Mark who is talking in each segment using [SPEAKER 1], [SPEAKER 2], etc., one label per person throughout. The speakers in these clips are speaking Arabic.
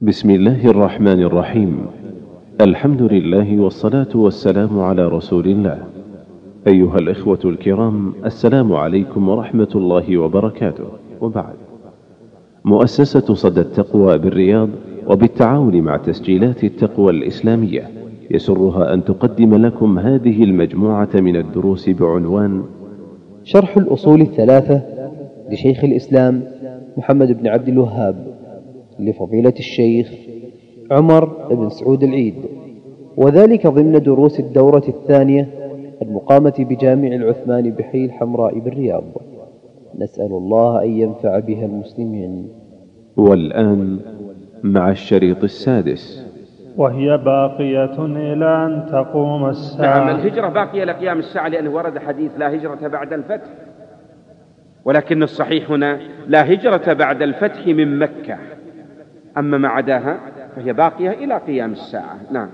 [SPEAKER 1] بسم الله الرحمن الرحيم. الحمد لله والصلاة والسلام على رسول الله. أيها الإخوة الكرام السلام عليكم ورحمة الله وبركاته. وبعد. مؤسسة صدى التقوى بالرياض وبالتعاون مع تسجيلات التقوى الإسلامية يسرها أن تقدم لكم هذه المجموعة من الدروس بعنوان
[SPEAKER 2] شرح الأصول الثلاثة لشيخ الإسلام محمد بن عبد الوهاب. لفضيلة الشيخ عمر بن سعود العيد وذلك ضمن دروس الدورة الثانية المقامة بجامع العثمان بحي الحمراء بالرياض. نسأل الله أن ينفع بها المسلمين.
[SPEAKER 1] والآن مع الشريط السادس.
[SPEAKER 3] وهي باقية إلى أن تقوم الساعة.
[SPEAKER 4] نعم الهجرة باقية لقيام الساعة لأنه ورد حديث لا هجرة بعد الفتح ولكن الصحيح هنا لا هجرة بعد الفتح من مكة. أما ما عداها فهي باقية إلى قيام الساعة. نعم.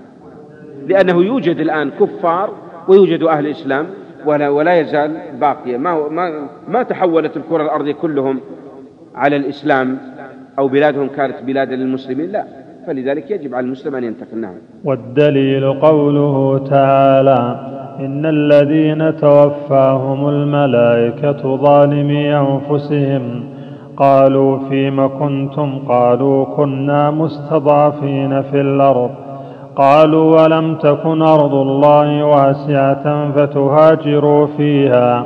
[SPEAKER 4] لأنه يوجد الآن كفار ويوجد أهل الإسلام ولا, ولا يزال باقية. ما, ما, ما تحولت الكرة الأرضية كلهم على الإسلام أو بلادهم كانت بلادا للمسلمين لا. فلذلك يجب على المسلم أن ينتقل. نعم.
[SPEAKER 3] والدليل قوله تعالى إن الذين توفاهم الملائكة ظالمي أنفسهم قالوا فيم كنتم؟ قالوا كنا مستضعفين في الأرض. قالوا ولم تكن أرض الله واسعة فتهاجروا فيها؟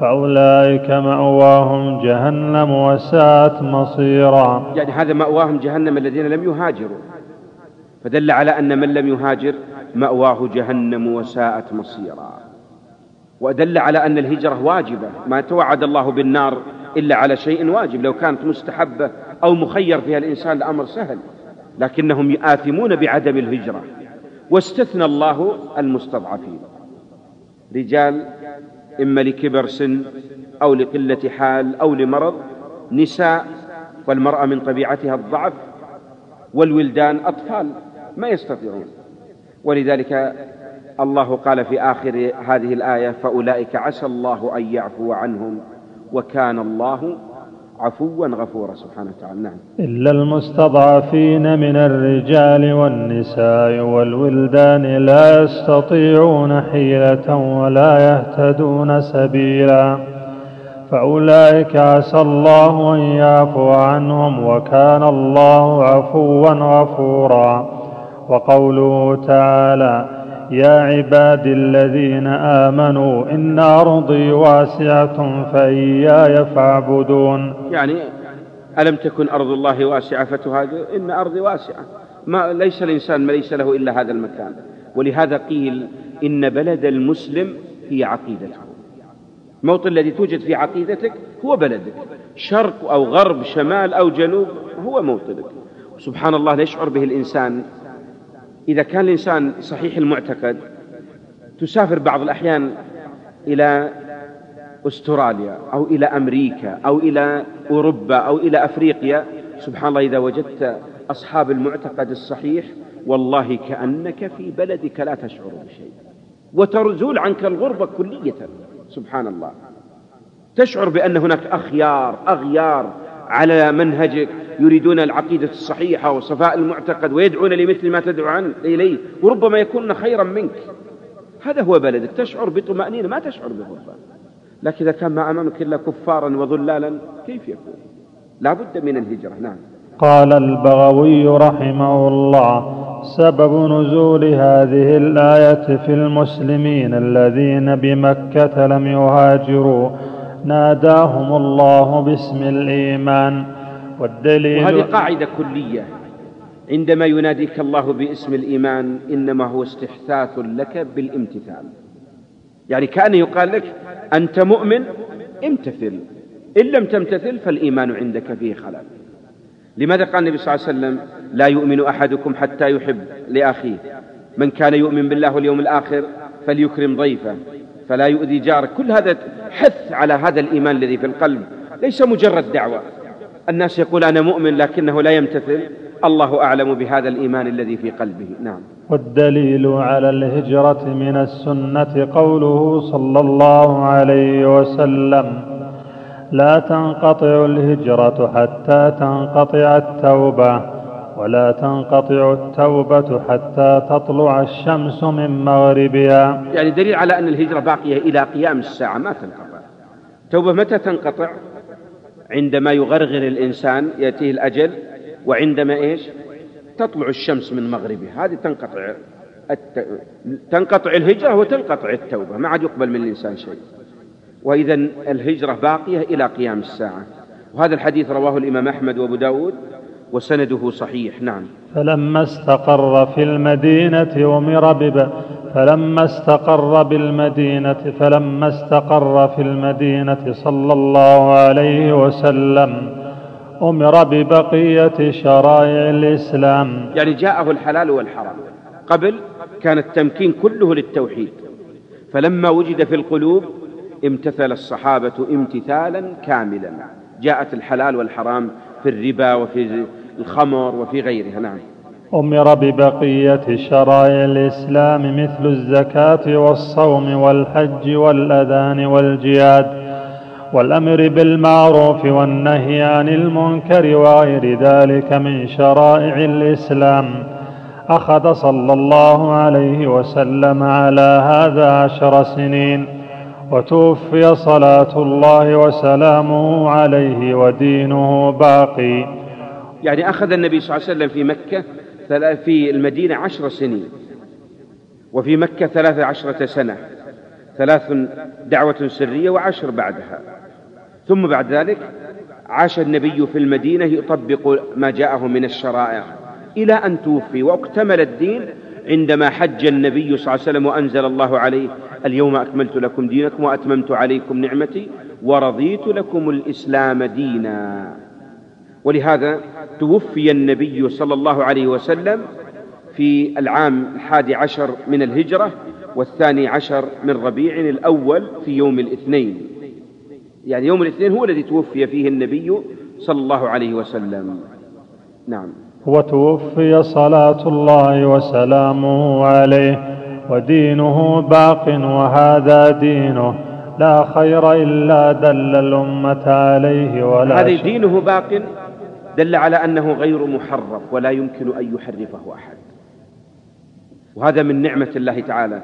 [SPEAKER 3] فأولئك مأواهم جهنم وساءت مصيرا.
[SPEAKER 4] يعني هذا مأواهم جهنم الذين لم يهاجروا. فدل على أن من لم يهاجر مأواه جهنم وساءت مصيرا. ودل على أن الهجرة واجبة. ما توعد الله بالنار إلا على شيء واجب لو كانت مستحبة أو مخير فيها الإنسان الأمر سهل لكنهم يآثمون بعدم الهجرة. واستثنى الله المستضعفين. رجال إما لكبر سن أو لقلة حال أو لمرض نساء والمرأة من طبيعتها الضعف والولدان أطفال ما يستطيعون. ولذلك الله قال في آخر هذه الآية فأولئك عسى الله أن يعفو عنهم وكان الله عفوا غفورا. سبحانه وتعالى. نعم.
[SPEAKER 3] إلا المستضعفين من الرجال والنساء والولدان لا يستطيعون حيلة ولا يهتدون سبيلا. فأولئك عسى الله أن يعفو عنهم وكان الله عفوا غفورا. وقوله تعالى يا عبادي الذين آمنوا إن أرضي واسعة فإياي فاعبدون.
[SPEAKER 4] يعني ألم تكن أرض الله واسعة فتهاجر؟ إن أرضي واسعة. ما ليس الإنسان ما ليس له إلا هذا المكان. ولهذا قيل إن بلد المسلم هي عقيدته الموطن الذي توجد في عقيدتك هو بلدك. شرق أو غرب شمال أو جنوب هو موطنك. سبحان الله يشعر به الإنسان إذا كان الإنسان صحيح المعتقد تسافر بعض الأحيان إلى أستراليا أو إلى أمريكا أو إلى أوروبا أو إلى أفريقيا سبحان الله إذا وجدت أصحاب المعتقد الصحيح والله كأنك في بلدك لا تشعر بشيء. وترزول عنك الغربة كلية سبحان الله. تشعر بأن هناك أخيار أغيار على منهجك يريدون العقيدة الصحيحة وصفاء المعتقد ويدعون لمثل ما تدعو عنه إليه وربما يكون خيرا منك. هذا هو بلدك تشعر بطمأنينة ما تشعر بغربة لكن إذا كان ما أمامك إلا كفارا وظلالا كيف يكون؟ لا بد من الهجرة نعم.
[SPEAKER 3] قال البغوي رحمه الله سبب نزول هذه الآية في المسلمين الذين بمكة لم يهاجروا ناداهم الله باسم الإيمان. والدليل
[SPEAKER 4] وهذه قاعدة كلية. عندما يناديك الله باسم الإيمان إنما هو استحثاث لك بالامتثال. يعني كأن يقال لك أنت مؤمن امتثل. إن لم تمتثل فالإيمان عندك فيه خلل. لماذا قال النبي صلى الله عليه وسلم لا يؤمن أحدكم حتى يحب لأخيه؟ من كان يؤمن بالله واليوم الآخر فليكرم ضيفه. فلا يؤذي جارك كل هذا حث على هذا الإيمان الذي في القلب. ليس مجرد دعوة. الناس يقول أنا مؤمن لكنه لا يمتثل. الله أعلم بهذا الإيمان الذي في قلبه. نعم.
[SPEAKER 3] والدليل على الهجرة من السنة قوله صلى الله عليه وسلم لا تنقطع الهجرة حتى تنقطع التوبة. ولا تنقطع التوبة حتى تطلع الشمس من مغربها.
[SPEAKER 4] يعني دليل على أن الهجرة باقية إلى قيام الساعة ما تنقطع. التوبة متى تنقطع؟ عندما يغرغر الإنسان يأتيه الأجل وعندما إيش؟ تطلع الشمس من مغربها. هذه تنقطع الت... تنقطع الهجرة وتنقطع التوبة. ما عاد يقبل من الإنسان شيء. وإذا الهجرة باقية إلى قيام الساعة. وهذا الحديث رواه الإمام أحمد وأبو داود. وسنده صحيح. نعم.
[SPEAKER 3] فلما استقر في المدينة أمر بب فلما استقر بالمدينة فلما استقر في المدينة صلى الله عليه وسلم أمر ببقية شرائع الإسلام.
[SPEAKER 4] يعني جاءه الحلال والحرام. قبل كان التمكين كله للتوحيد. فلما وجد في القلوب امتثل الصحابة امتثالا كاملا. جاءت الحلال والحرام في الربا وفي الخمر وفي غيرها نعم.
[SPEAKER 3] أمر ببقية شرائع الإسلام مثل الزكاة والصوم والحج والأذان والجهاد والأمر بالمعروف والنهي عن المنكر وغير ذلك من شرائع الإسلام. أخذ صلى الله عليه وسلم على هذا عشر سنين. وتوفي صلاة الله وسلامه عليه ودينه باقي.
[SPEAKER 4] يعني أخذ النبي صلى الله عليه وسلم في مكة في المدينة عشر سنين وفي مكة ثلاث عشرة سنة ثلاث دعوة سرية وعشر بعدها. ثم بعد ذلك عاش النبي في المدينة يطبق ما جاءه من الشرائع إلى أن توفي وأكتمل الدين عندما حج النبي صلى الله عليه وسلم وأنزل الله عليه اليوم أكملت لكم دينكم وأتممت عليكم نعمتي ورضيت لكم الإسلام دينا. ولهذا توفي النبي صلى الله عليه وسلم في العام الحادي عشر من الهجرة والثاني عشر من ربيع الأول في يوم الاثنين. يعني يوم الاثنين هو الذي توفي فيه النبي صلى الله عليه وسلم. نعم.
[SPEAKER 3] وتوفي صلاة الله وسلامه عليه ودينه باق وهذا دينه لا خير إلا دل الأمة عليه ولا
[SPEAKER 4] هذا دينه باق دل على أنه غير محرف ولا يمكن أن يحرفه أحد. وهذا من نعمة الله تعالى.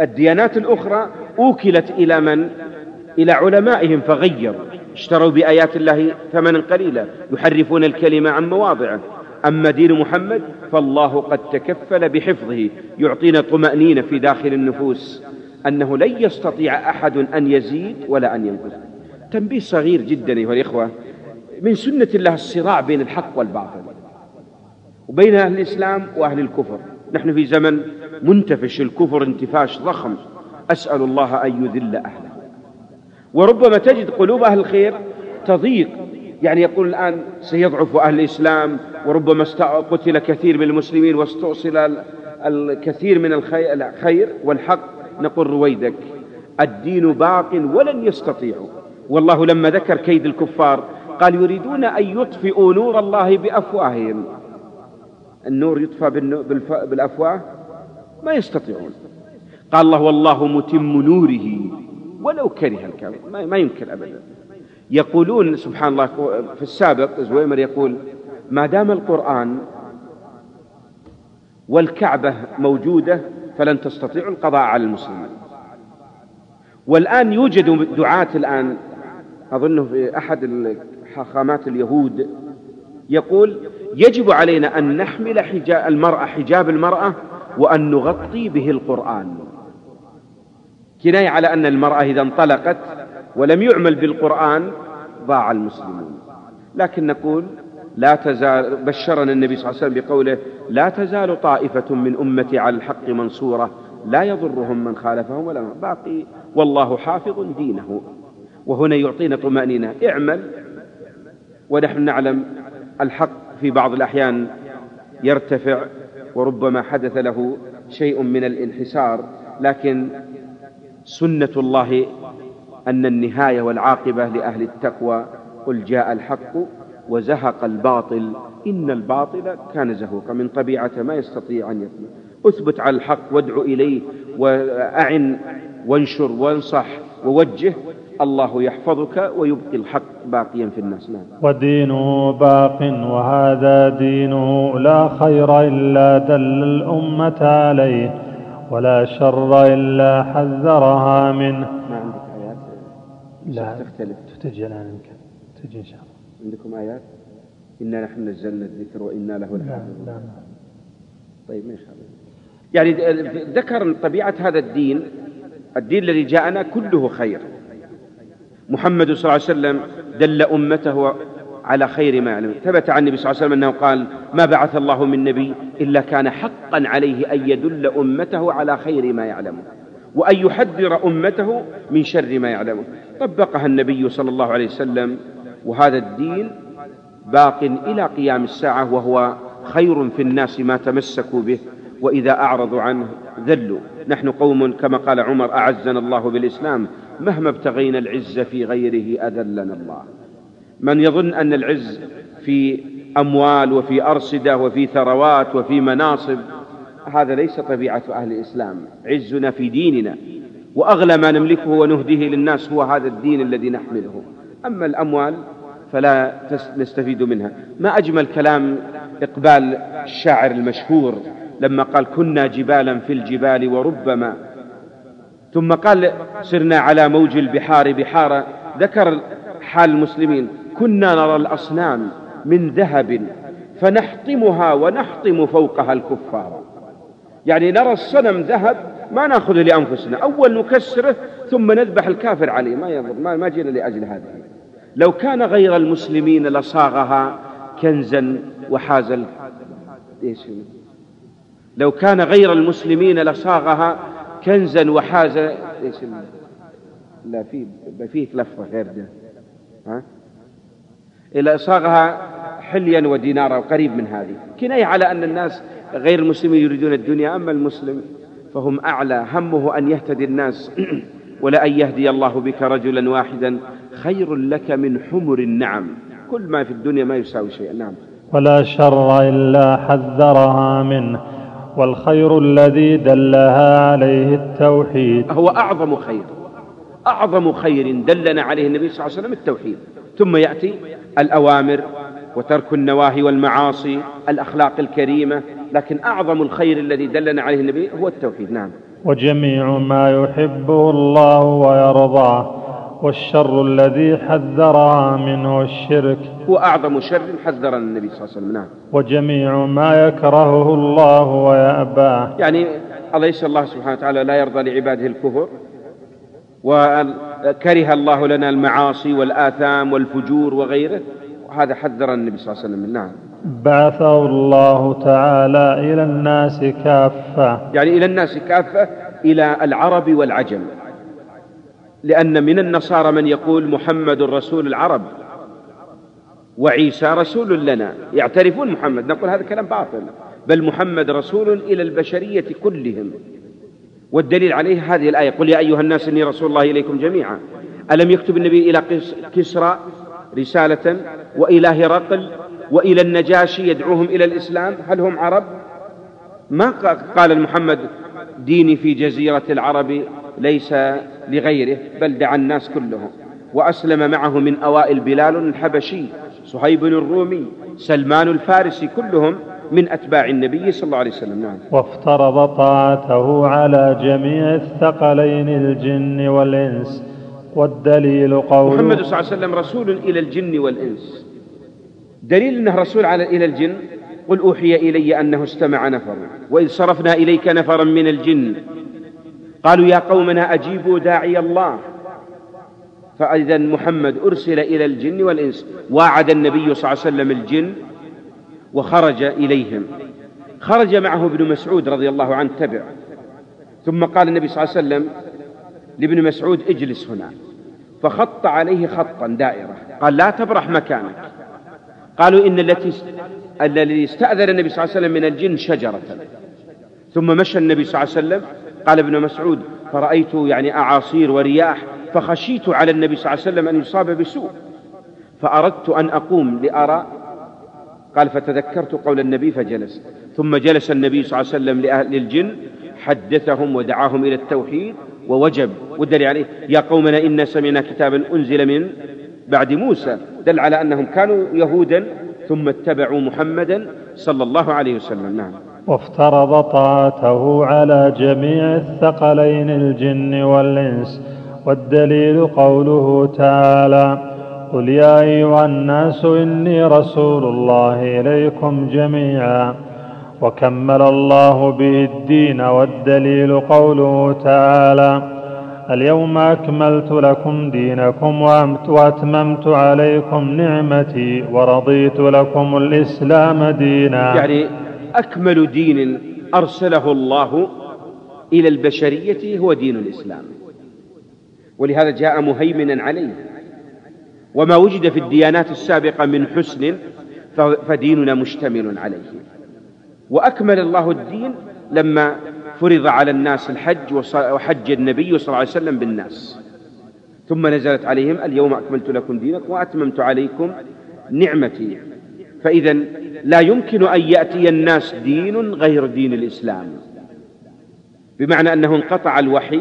[SPEAKER 4] الديانات الأخرى أوكلت إلى من؟ إلى علمائهم فغيروا. اشتروا بآيات الله ثمنا قليلا يحرفون الكلمة عن مواضعه. أما دين محمد فالله قد تكفل بحفظه يعطينا طمأنينة في داخل النفوس. أنه لن يستطيع أحد أن يزيد ولا أن ينقص. تنبيه صغير جدا أيها الإخوة. من سنة الله الصراع بين الحق والباطل وبين أهل الإسلام وأهل الكفر. نحن في زمن منتفش الكفر انتفاش ضخم. أسأل الله أن يذل أهله. وربما تجد قلوب أهل الخير تضيق يعني يقول الآن سيضعف أهل الإسلام وربما قتل كثير من المسلمين واستؤصل الكثير من الخير والحق. نقول رويدك الدين باق ولن يستطيعوا. والله لما ذكر كيد الكفار قال يريدون أن يطفئوا نور الله بأفواههم. النور يطفى بالأفواه؟ ما يستطيعون. قال الله والله متم نوره ولو كره الكافر ما يمكن أبدا. يقولون سبحان الله في السابق زويمر يقول ما دام القرآن والكعبة موجودة فلن تستطيعوا القضاء على المسلمين. والآن يوجد دعاة الآن أظنه في أحد حاخامات اليهود يقول يجب علينا أن نحمل حجاب المرأة حجاب المرأة وأن نغطي به القرآن. كناية على أن المرأة إذا انطلقت ولم يعمل بالقرآن ضاع المسلمون. لكن نقول لا تزال بشرنا النبي صلى الله عليه وسلم بقوله لا تزال طائفة من أمتي على الحق منصورة لا يضرهم من خالفهم ولا باقي والله حافظ دينه. وهنا يعطينا طمأنينة. اعمل ونحن نعلم الحق في بعض الأحيان يرتفع وربما حدث له شيء من الانحسار لكن سنة الله أن النهاية والعاقبة لأهل التقوى قل جاء الحق وزهق الباطل إن الباطل كان زهوقا من طبيعة ما يستطيع أن يثبت أثبت على الحق وادع إليه وأعن وانشر وانصح ووجه الله يحفظك ويبقي الحق باقيا في الناس. نعم.
[SPEAKER 3] ودينه باق وهذا دينه لا خير إلا دل الأمة عليه ولا شر إلا حذرها منه.
[SPEAKER 4] آيات
[SPEAKER 3] لا
[SPEAKER 4] تختلف.
[SPEAKER 3] تجي الآن يمكن تجي إن شاء الله.
[SPEAKER 4] عندكم آيات؟ إنا نحن نزلنا الذكر وإنا له
[SPEAKER 3] لا
[SPEAKER 4] لحافظون.
[SPEAKER 3] لا
[SPEAKER 4] طيب ما يخالف. يعني ذكر طبيعة هذا الدين الدين الذي جاءنا كله خير. محمد صلى الله عليه وسلم دل أمته على خير ما يعلم. ثبت عن النبي صلى الله عليه وسلم أنه قال ما بعث الله من نبي إلا كان حقا عليه أن يدل أمته على خير ما يعلمه وأن يحذر أمته من شر ما يعلمه طبقها النبي صلى الله عليه وسلم وهذا الدين باق إلى قيام الساعة وهو خير في الناس ما تمسكوا به وإذا أعرضوا عنه ذلوا. نحن قوم كما قال عمر أعزنا الله بالإسلام مهما ابتغينا العز في غيره أذلنا الله. من يظن أن العز في أموال وفي أرصدة وفي ثروات وفي مناصب هذا ليس طبيعة أهل الإسلام. عزنا في ديننا وأغلى ما نملكه ونهديه للناس هو هذا الدين الذي نحمله. أما الأموال فلا نستفيد منها. ما أجمل كلام إقبال الشاعر المشهور لما قال كنا جبالا في الجبال وربما ثم قال سرنا على موج البحار بحارا ذكر حال المسلمين كنا نرى الأصنام من ذهب فنحطمها ونحطم فوقها الكفار يعني نرى الصنم ذهب ما ناخذه لأنفسنا. أول نكسره ثم نذبح الكافر عليه. ما يضر ما, ما جينا لأجل هذا لو كان غير المسلمين لصاغها كنزا وحاز لو كان غير المسلمين لصاغها كنزا وحاز إيش لا في فيه لفظه غير ده. ها؟ إلى صاغها حليا ودينارا وقريب من هذه. كناية على أن الناس غير المسلمين يريدون الدنيا أما المسلم فهم أعلى. همه أن يهتدي الناس ولأن يهدي الله بك رجلا واحدا. خير لك من حمر النعم. كل ما في الدنيا ما يساوي شيئا. نعم.
[SPEAKER 3] ولا شر إلا حذرها منه والخير الذي دلها عليه التوحيد.
[SPEAKER 4] هو أعظم خير أعظم خير دلنا عليه النبي صلى الله عليه وسلم التوحيد. ثم يأتي الأوامر. وترك النواهي والمعاصي الأخلاق الكريمة لكن أعظم الخير الذي دلنا عليه النبي هو التوحيد. نعم.
[SPEAKER 3] وجميع ما يحبه الله ويرضاه والشر الذي حذرها منه الشرك.
[SPEAKER 4] هو أعظم شر حذرنا النبي صلى الله عليه وسلم. نعم.
[SPEAKER 3] وجميع ما يكرهه الله ويأباه.
[SPEAKER 4] يعني أليس الله سبحانه وتعالى لا يرضى لعباده الكفر؟ وكره الله لنا المعاصي والآثام والفجور وغيره؟ وهذا حذر النبي صلى الله عليه وسلم نعم.
[SPEAKER 3] بعثه الله تعالى إلى الناس كافة.
[SPEAKER 4] يعني إلى الناس كافة إلى العرب والعجم. لأن من النصارى من يقول محمد رسول العرب وعيسى رسول لنا. يعترفون محمد نقول هذا كلام باطل. بل محمد رسول إلى البشرية كلهم. والدليل عليه هذه الآية قل يا أيها الناس إني رسول الله إليكم جميعا. ألم يكتب النبي إلى كسرى؟ رسالة وإلى هرقل وإلى النجاشي يدعوهم إلى الإسلام. هل هم عرب؟ ما قال محمد ديني في جزيرة العرب ليس لغيره بل دعا الناس كلهم. وأسلم معه من أوائل بلال الحبشي صهيب الرومي سلمان الفارسي كلهم من أتباع النبي صلى الله عليه وسلم. نعم.
[SPEAKER 3] وافترض طاعته على جميع الثقلين الجن والإنس. والدليل قول
[SPEAKER 4] محمد صلى الله عليه وسلم رسول إلى الجن والإنس. دليل أنه رسول على إلى الجن؟ قل أوحي إلي أنه استمع نفر وإذ صرفنا إليك نفرا من الجن. قالوا يا قومنا أجيبوا داعي الله. فإذا محمد أرسل إلى الجن والإنس. واعد النبي صلى الله عليه وسلم الجن وخرج إليهم. خرج معه ابن مسعود رضي الله عنه تبع. ثم قال النبي صلى الله عليه وسلم لابن مسعود اجلس هنا. فخط عليه خطا دائرة. قال لا تبرح مكانك. قالوا إن التي الذي استأذن النبي صلى الله عليه وسلم من الجن شجرة. ثم مشى النبي صلى الله عليه وسلم. قال ابن مسعود فرأيت يعني أعاصير ورياح فخشيت على النبي صلى الله عليه وسلم أن يصاب بسوء. فأردت أن أقوم لأرى قال فتذكرت قول النبي فجلس. ثم جلس النبي صلى الله عليه وسلم لأهل حدثهم ودعاهم إلى التوحيد ووجب والدليل عليه يا قومنا إنا سمعنا كتابا أنزل من بعد موسى دل على أنهم كانوا يهودا ثم اتبعوا محمدا صلى الله عليه وسلم. نعم.
[SPEAKER 3] وافترض طاعته على جميع الثقلين الجن والإنس والدليل قوله تعالى قل يا أيها الناس إني رسول الله إليكم جميعا. وكمل الله به الدين والدليل قوله تعالى اليوم أكملت لكم دينكم وأتممت عليكم نعمتي ورضيت لكم الإسلام دينا.
[SPEAKER 4] يعني أكمل دين أرسله الله إلى البشرية هو دين الإسلام. ولهذا جاء مهيمنا عليه وما وجد في الديانات السابقة من حسن فديننا مشتمل عليه. وأكمل الله الدين لما فرض على الناس الحج وحج النبي صلى الله عليه وسلم بالناس. ثم نزلت عليهم اليوم أكملت لكم دينكم وأتممت عليكم نعمتي. فإذا لا يمكن أن يأتي الناس دين غير دين الإسلام. بمعنى أنه انقطع الوحي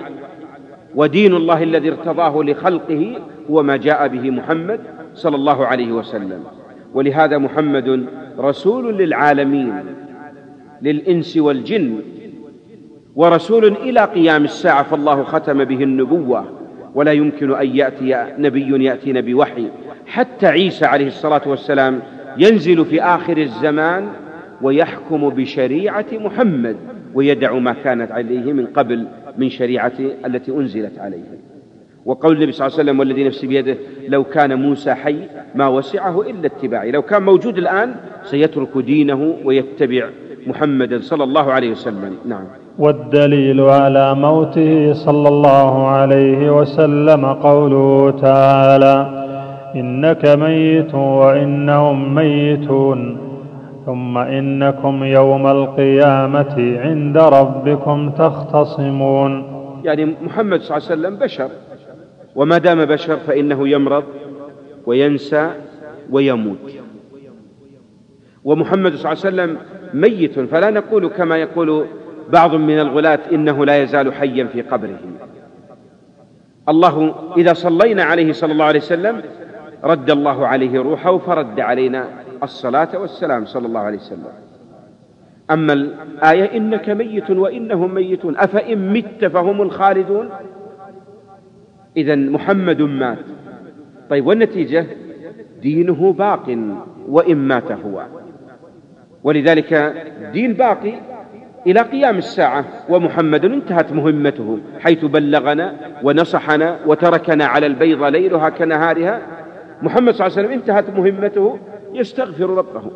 [SPEAKER 4] ودين الله الذي ارتضاه لخلقه هو ما جاء به محمد صلى الله عليه وسلم. ولهذا محمد رسول للعالمين. للإنس والجن. ورسول إلى قيام الساعة فالله ختم به النبوة ولا يمكن أن يأتي نبي يأتينا بوحي. حتى عيسى عليه الصلاة والسلام ينزل في آخر الزمان ويحكم بشريعة محمد ويدع ما كانت عليه من قبل من شريعته التي أنزلت عليه. وقول النبي صلى الله عليه وسلم والذي نفسي بيده لو كان موسى حي ما وسعه إلا اتباعي. لو كان موجود الآن سيترك دينه ويتبع محمدا صلى الله عليه وسلم. نعم.
[SPEAKER 3] والدليل على موته صلى الله عليه وسلم قوله تعالى إنك ميت وإنهم ميتون ثم إنكم يوم القيامة عند ربكم تختصمون.
[SPEAKER 4] يعني محمد صلى الله عليه وسلم بشر وما دام بشر فإنه يمرض وينسى ويموت. ومحمد صلى الله عليه وسلم ميت فلا نقول كما يقول بعض من الغلاة إنه لا يزال حيا في قبره. الله إذا صلينا عليه صلى الله عليه وسلم رد الله عليه روحه فرد علينا الصلاة والسلام صلى الله عليه وسلم. أما الآية إنك ميت وإنهم ميتون أفإن مت فهم الخالدون؟ إذا محمد مات. طيب والنتيجة؟ دينه باق وإن مات هو. ولذلك دين باقي إلى قيام الساعة ومحمد انتهت مهمته حيث بلغنا ونصحنا وتركنا على البيض ليلها كنهارها محمد صلى الله عليه وسلم انتهت مهمته يستغفر ربه.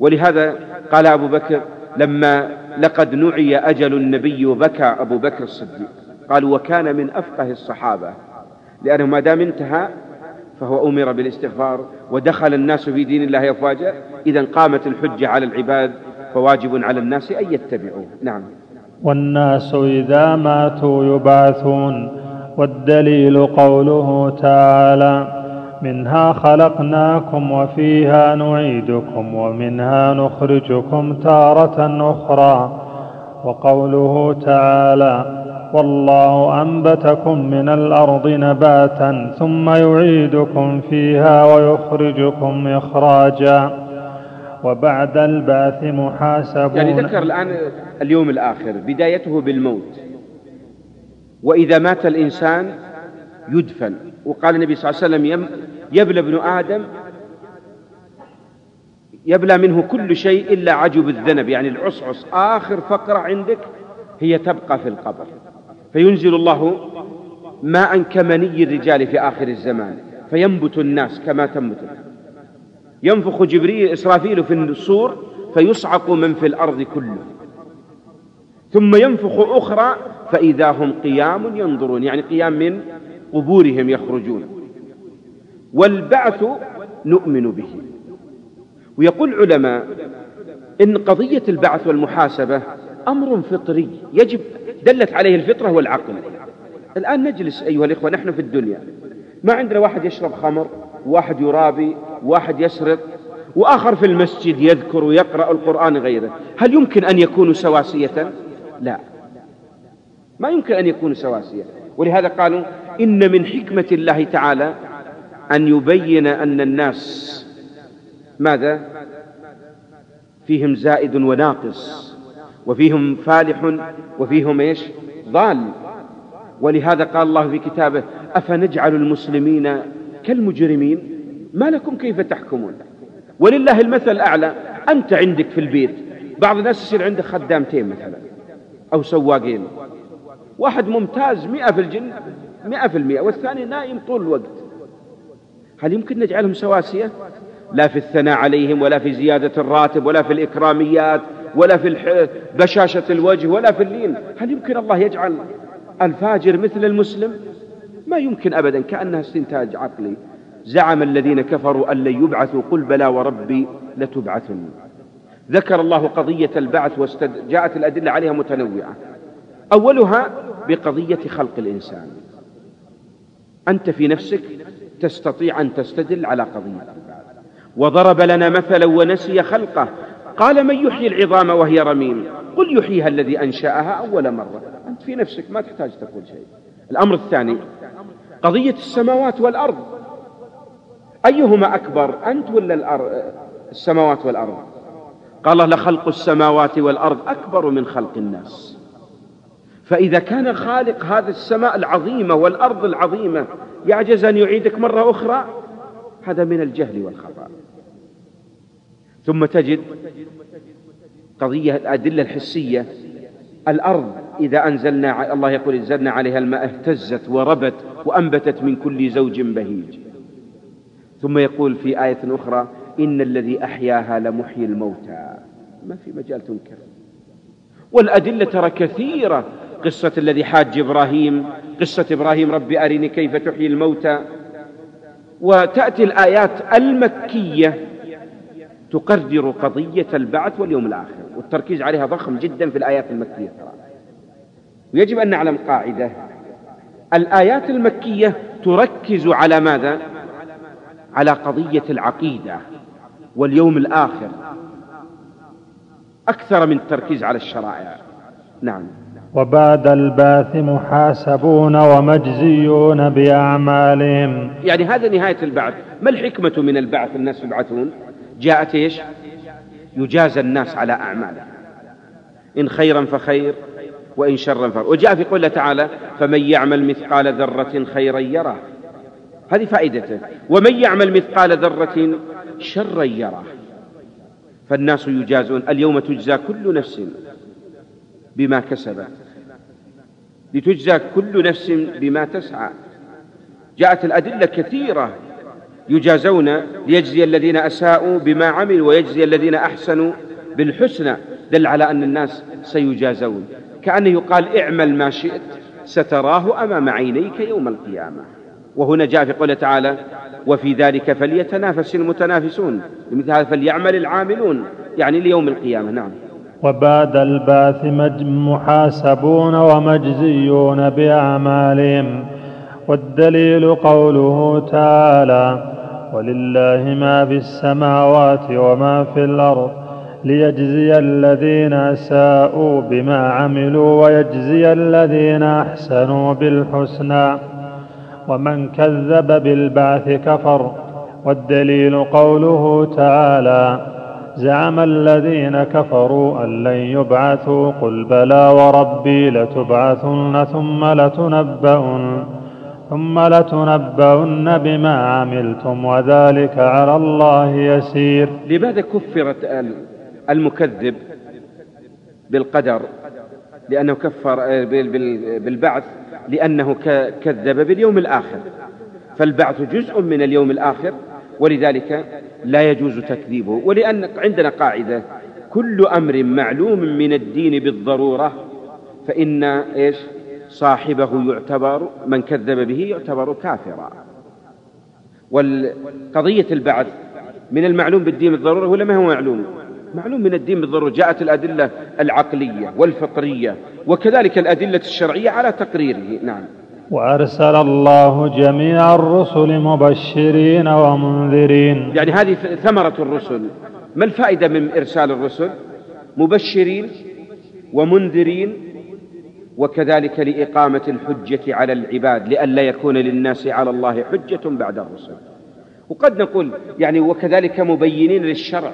[SPEAKER 4] ولهذا قال أبو بكر لما لقد نعي أجل النبي وبكى أبو بكر الصديق. قال وكان من أفقه الصحابة لأنه ما دام انتهى فهو أمر بالاستغفار ودخل الناس في دين الله أفواجا. إذا قامت الحجة على العباد فواجب على الناس أن يتبعوه. نعم.
[SPEAKER 3] والناس إذا ماتوا يبعثون والدليل قوله تعالى منها خلقناكم وفيها نعيدكم ومنها نخرجكم تارة أخرى وقوله تعالى والله أنبتكم من الأرض نباتا ثم يعيدكم فيها ويخرجكم إخراجا. وبعد البعث محاسبون.
[SPEAKER 4] يعني ذكر الآن اليوم الآخر بدايته بالموت. وإذا مات الإنسان يدفن. وقال النبي صلى الله عليه وسلم يبلى ابن آدم. يبلى منه كل شيء إلا عجب الذنب. يعني العصعص آخر فقرة عندك هي تبقى في القبر. فينزل الله ماء كمني الرجال في آخر الزمان فينبت الناس كما تنبت ينفخ جبريل إسرافيل في الصور فيصعق من في الأرض كله. ثم ينفخ أخرى فإذا هم قيام ينظرون. يعني قيام من قبورهم يخرجون. والبعث نؤمن به. ويقول العلماء إن قضية البعث والمحاسبة أمر فطري. يجب دلت عليه الفطرة والعقل. الآن نجلس أيها الإخوة نحن في الدنيا. ما عندنا واحد يشرب خمر واحد يرابي واحد يسرق وآخر في المسجد يذكر ويقرأ القرآن غيره. هل يمكن أن يكونوا سواسية؟ لا. ما يمكن أن يكونوا سواسية. ولهذا قالوا إن من حكمة الله تعالى أن يبين أن الناس ماذا؟ فيهم زائد وناقص. وفيهم فالح وفيهم إيش؟ ضال. ولهذا قال الله في كتابه أفنجعل المسلمين كالمجرمين؟ ما لكم كيف تحكمون؟ ولله المثل الأعلى. أنت عندك في البيت. بعض الناس يصير عنده خدامتين مثلا أو سواقين. واحد ممتاز مئة في الجن مئة في المئة والثاني نايم طول الوقت. هل يمكن نجعلهم سواسية؟ لا في الثناء عليهم ولا في زيادة الراتب ولا في الإكراميات ولا في بشاشة الوجه ولا في اللين. هل يمكن الله يجعل الفاجر مثل المسلم؟ ما يمكن أبدا كأنها استنتاج عقلي. زعم الذين كفروا أن لن يبعثوا قل بلى وربي لتبعثن. ذكر الله قضية البعث وجاءت الأدلة عليها متنوعة. أولها بقضية خلق الإنسان. أنت في نفسك تستطيع أن تستدل على قضية وضرب لنا مثلا ونسي خلقه. قال من يحيي العظام وهي رميم؟ قل يحييها الذي أنشأها أول مرة. أنت في نفسك ما تحتاج تقول شيء. الأمر الثاني قضية السماوات والأرض. أيهما أكبر أنت ولا الأرض السماوات والأرض؟ قال لخلق السماوات والأرض أكبر من خلق الناس. فإذا كان خالق هذه السماء العظيمة والأرض العظيمة يعجز أن يعيدك مرة أخرى؟ هذا من الجهل والخطأ. ثم تجد قضية الأدلة الحسية. الأرض إذا أنزلنا الله يقول انزلنا عليها الماء اهتزت وربت وأنبتت من كل زوج بهيج. ثم يقول في آية أخرى إن الذي أحياها لمحيي الموتى. ما في مجال تنكر. والأدلة ترى كثيرة. قصة الذي حاج إبراهيم قصة إبراهيم ربي أرني كيف تحيي الموتى. وتأتي الآيات المكية تقرر قضية البعث واليوم الآخر والتركيز عليها ضخم جدا في الآيات المكية ويجب أن نعلم قاعدة. الآيات المكية تركز على ماذا؟ على قضية العقيدة واليوم الآخر. أكثر من التركيز على الشرائع. نعم.
[SPEAKER 3] وبعد البعث محاسبون ومجزيون بأعمالهم.
[SPEAKER 4] يعني هذا نهاية البعث. ما الحكمة من البعث الناس يبعثون؟ جاءت إيش؟ يجازى الناس على أعمالهم. إن خيرا فخير وإن شرا فخير. وجاء في قوله تعالى فمن يعمل مثقال ذرة خيرا يره هذه فائدته ومن يعمل مثقال ذرة شرا يره فالناس يجازون. اليوم تجزى كل نفس بما كسبت. لتجزى كل نفس بما تسعى. جاءت الأدلة كثيرة. يجازون ليجزي الذين أساءوا بما عملوا ويجزي الذين أحسنوا بالحسنى دل على أن الناس سيجازون. كأنه يقال اعمل ما شئت ستراه أمام عينيك يوم القيامة. وهنا جاء في قوله تعالى وفي ذلك فليتنافس المتنافسون لمثل هذا فليعمل العاملون يعني ليوم القيامة. نعم.
[SPEAKER 3] وبعد البعث محاسبون ومجزيون بأعمالهم والدليل قوله تعالى ولله ما في السماوات وما في الأرض ليجزي الذين أساءوا بما عملوا ويجزي الذين أحسنوا بالحسنى. ومن كذب بالبعث كفر والدليل قوله تعالى زعم الذين كفروا أن لن يبعثوا قل بلى وربي لتبعثن ثم لتنبؤن. ثم لتنبؤن بما عملتم وذلك على الله يسير.
[SPEAKER 4] لماذا كفرت المكذب بالقدر؟ لأنه كفر بالبعث لأنه كذب باليوم الآخر. فالبعث جزء من اليوم الآخر ولذلك لا يجوز تكذيبه. ولأن عندنا قاعدة كل أمر معلوم من الدين بالضرورة فإن إيش؟ صاحبه يعتبر من كذب به يعتبر كافرا. والقضية البعث من المعلوم بالدين بالضرورة ولا ما هو معلوم؟ معلوم من الدين بالضرورة جاءت الأدلة العقلية والفطرية وكذلك الأدلة الشرعية على تقريره. نعم.
[SPEAKER 3] وأرسل الله جميع الرسل مبشرين ومنذرين.
[SPEAKER 4] يعني هذه ثمرة الرسل. ما الفائدة من إرسال الرسل؟ مبشرين ومنذرين وكذلك لإقامة الحجة على العباد لئلا يكون للناس على الله حجة بعد الرسل وقد نقول يعني وكذلك مبينين للشرع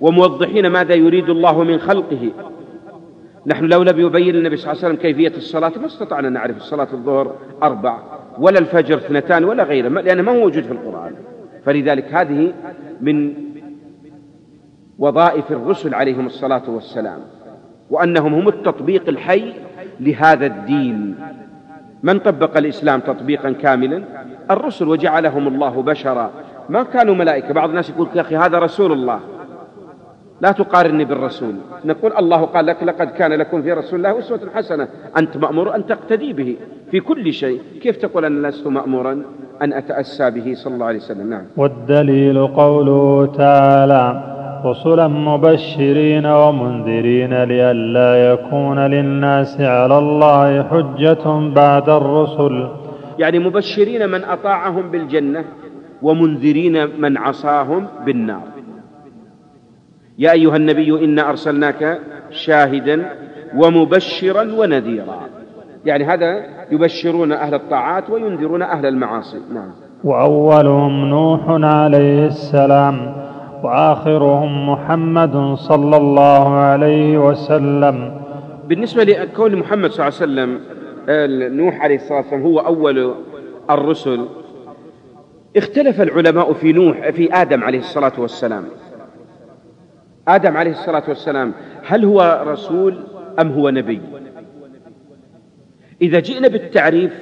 [SPEAKER 4] وموضحين ماذا يريد الله من خلقه. نحن لو لم يبين النبي صلى الله عليه وسلم كيفية الصلاة ما استطعنا نعرف الصلاة الظهر أربع ولا الفجر اثنتان ولا غيره لأنه ما هو موجود في القرآن. فلذلك هذه من وظائف الرسل عليهم الصلاة والسلام وأنهم هم التطبيق الحي لهذا الدين. من طبق الإسلام تطبيقا كاملا؟ الرسل وجعلهم الله بشرا. ما كانوا ملائكة. بعض الناس يقول يا أخي هذا رسول الله. لا تقارني بالرسول. نقول الله قال لك لقد كان لكم في رسول الله أسوة حسنة. أنت مأمور أن تقتدي به في كل شيء. كيف تقول أنا لست مأمورا؟ أن أتأسى به صلى الله عليه وسلم. نعم.
[SPEAKER 3] والدليل قوله تعالى رسلا مبشرين ومنذرين لئلا يكون للناس على الله حجة بعد الرسل.
[SPEAKER 4] يعني مبشرين من أطاعهم بالجنة ومنذرين من عصاهم بالنار. يا أيها النبي إنا أرسلناك شاهدا ومبشرا ونذيرا. يعني هذا يبشرون أهل الطاعات وينذرون أهل المعاصي. نعم.
[SPEAKER 3] وأولهم نوح عليه السلام. وآخرهم محمد صلى الله عليه وسلم.
[SPEAKER 4] بالنسبة لكون محمد صلى الله عليه وسلم نوح عليه الصلاة والسلام هو أول الرسل. اختلف العلماء في نوح في آدم عليه الصلاة والسلام. آدم عليه الصلاة والسلام هل هو رسول أم هو نبي؟ إذا جئنا بالتعريف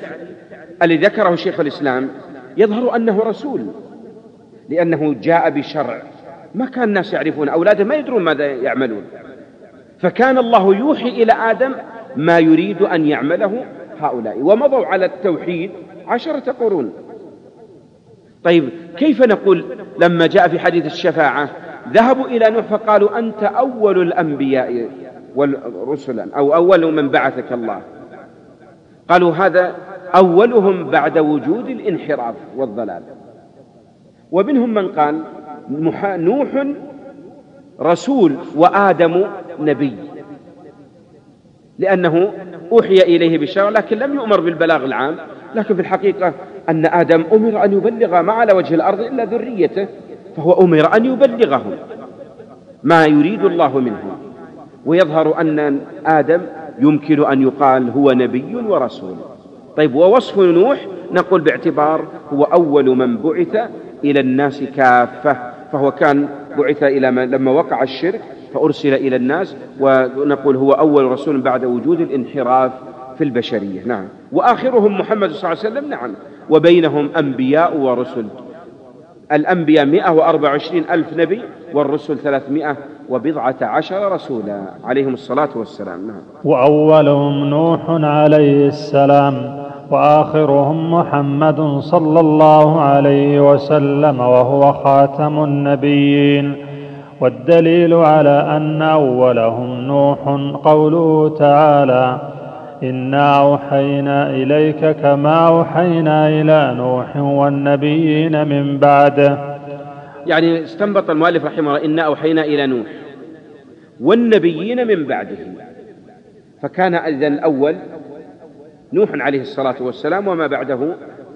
[SPEAKER 4] الذي ذكره شيخ الإسلام يظهر أنه رسول لأنه جاء بشرع. ما كان الناس يعرفون أولاده ما يدرون ماذا يعملون. فكان الله يوحي إلى آدم ما يريد أن يعمله هؤلاء ومضوا على التوحيد عشرة قرون. طيب كيف نقول لما جاء في حديث الشفاعة ذهبوا إلى نوح فقالوا أنت أول الأنبياء والرسلا أو أول من بعثك الله. قالوا هذا أولهم بعد وجود الانحراف والضلال. ومنهم من قال نوح رسول وآدم نبي. لأنه أوحي إليه بشرع لكن لم يؤمر بالبلاغ العام. لكن في الحقيقة أن آدم أمر أن يبلغ ما على وجه الأرض إلا ذريته فهو أمر أن يبلغهم ما يريد الله منهم ويظهر أن آدم يمكن أن يقال هو نبي ورسول. طيب ووصف نوح نقول باعتبار هو أول من بعث إلى الناس كافة. فهو كان بعث إلى ما لما وقع الشرك فأرسل إلى الناس ونقول هو أول رسول بعد وجود الانحراف في البشرية. نعم. وآخرهم محمد صلى الله عليه وسلم نعم. وبينهم أنبياء ورسل. الأنبياء مئة وأربع وعشرين ألف نبي والرسل ثلاثمائة وبضعة عشر رسولا. عليهم الصلاة والسلام. نعم.
[SPEAKER 3] وأولهم نوح عليه السلام. وآخرهم محمد صلى الله عليه وسلم وهو خاتم النبيين والدليل على أن أولهم نوح قوله تعالى إنا أوحينا إليك كما أوحينا إلى نوح والنبيين من بعده
[SPEAKER 4] يعني استنبط المؤلف رحمه الله إنا أوحينا إلى نوح والنبيين من بعده. فكان إذن الأول نوح عليه الصلاة والسلام وما بعده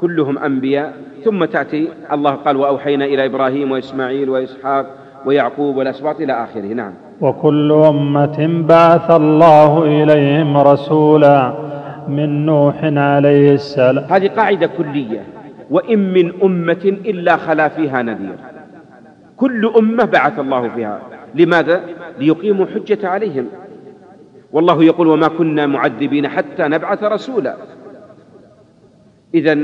[SPEAKER 4] كلهم أنبياء. ثم تأتي الله قال وأوحينا إلى إبراهيم وإسماعيل وإسحاق ويعقوب والأسباط إلى آخره. نعم.
[SPEAKER 3] وكل أمة بعث الله إليهم رسولا من نوح عليه السلام.
[SPEAKER 4] هذه قاعدة كلية. وإن من أمة إلا خلا فيها نذير. كل أمة بعث الله فيها. لماذا؟ ليقيموا حجة عليهم. والله يقول وما كنا معذبين حتى نبعث رسولا. اذا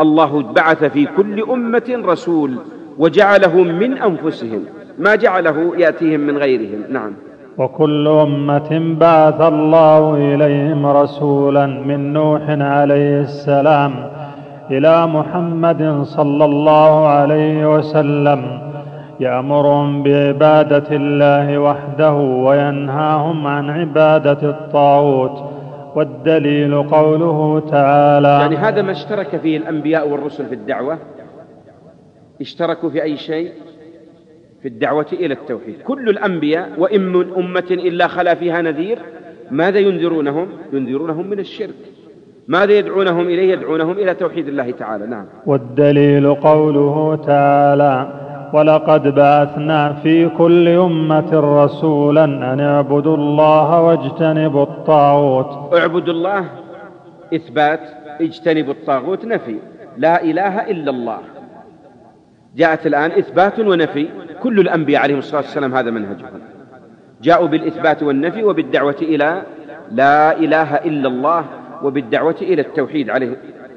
[SPEAKER 4] الله بعث في كل أمة رسول وجعله من أنفسهم. ما جعله يأتيهم من غيرهم. نعم.
[SPEAKER 3] وكل أمة بعث الله إليهم رسولا من نوح عليه السلام إلى محمد صلى الله عليه وسلم يأمرهم بعبادة الله وحده وينهاهم عن عبادة الطاغوت والدليل قوله تعالى
[SPEAKER 4] يعني هذا ما اشترك فيه الأنبياء والرسل في الدعوة؟ اشتركوا في أي شيء؟ في الدعوة إلى التوحيد. كل الأنبياء وإن من أمة إلا خلا فيها نذير ماذا ينذرونهم؟ ينذرونهم من الشرك. ماذا يدعونهم إليه؟ يدعونهم إلى توحيد الله تعالى. نعم.
[SPEAKER 3] والدليل قوله تعالى ولقد بعثنا في كل أمة رسولا أن اعبدوا الله واجتنبوا الطاغوت.
[SPEAKER 4] اعبدوا الله إثبات اجتنبوا الطاغوت نفي. لا إله إلا الله. جاءت الآن إثبات ونفي. كل الأنبياء عليهم الصلاة والسلام هذا منهجهم. جاءوا بالإثبات والنفي وبالدعوة إلى لا إله إلا الله وبالدعوة إلى التوحيد عليه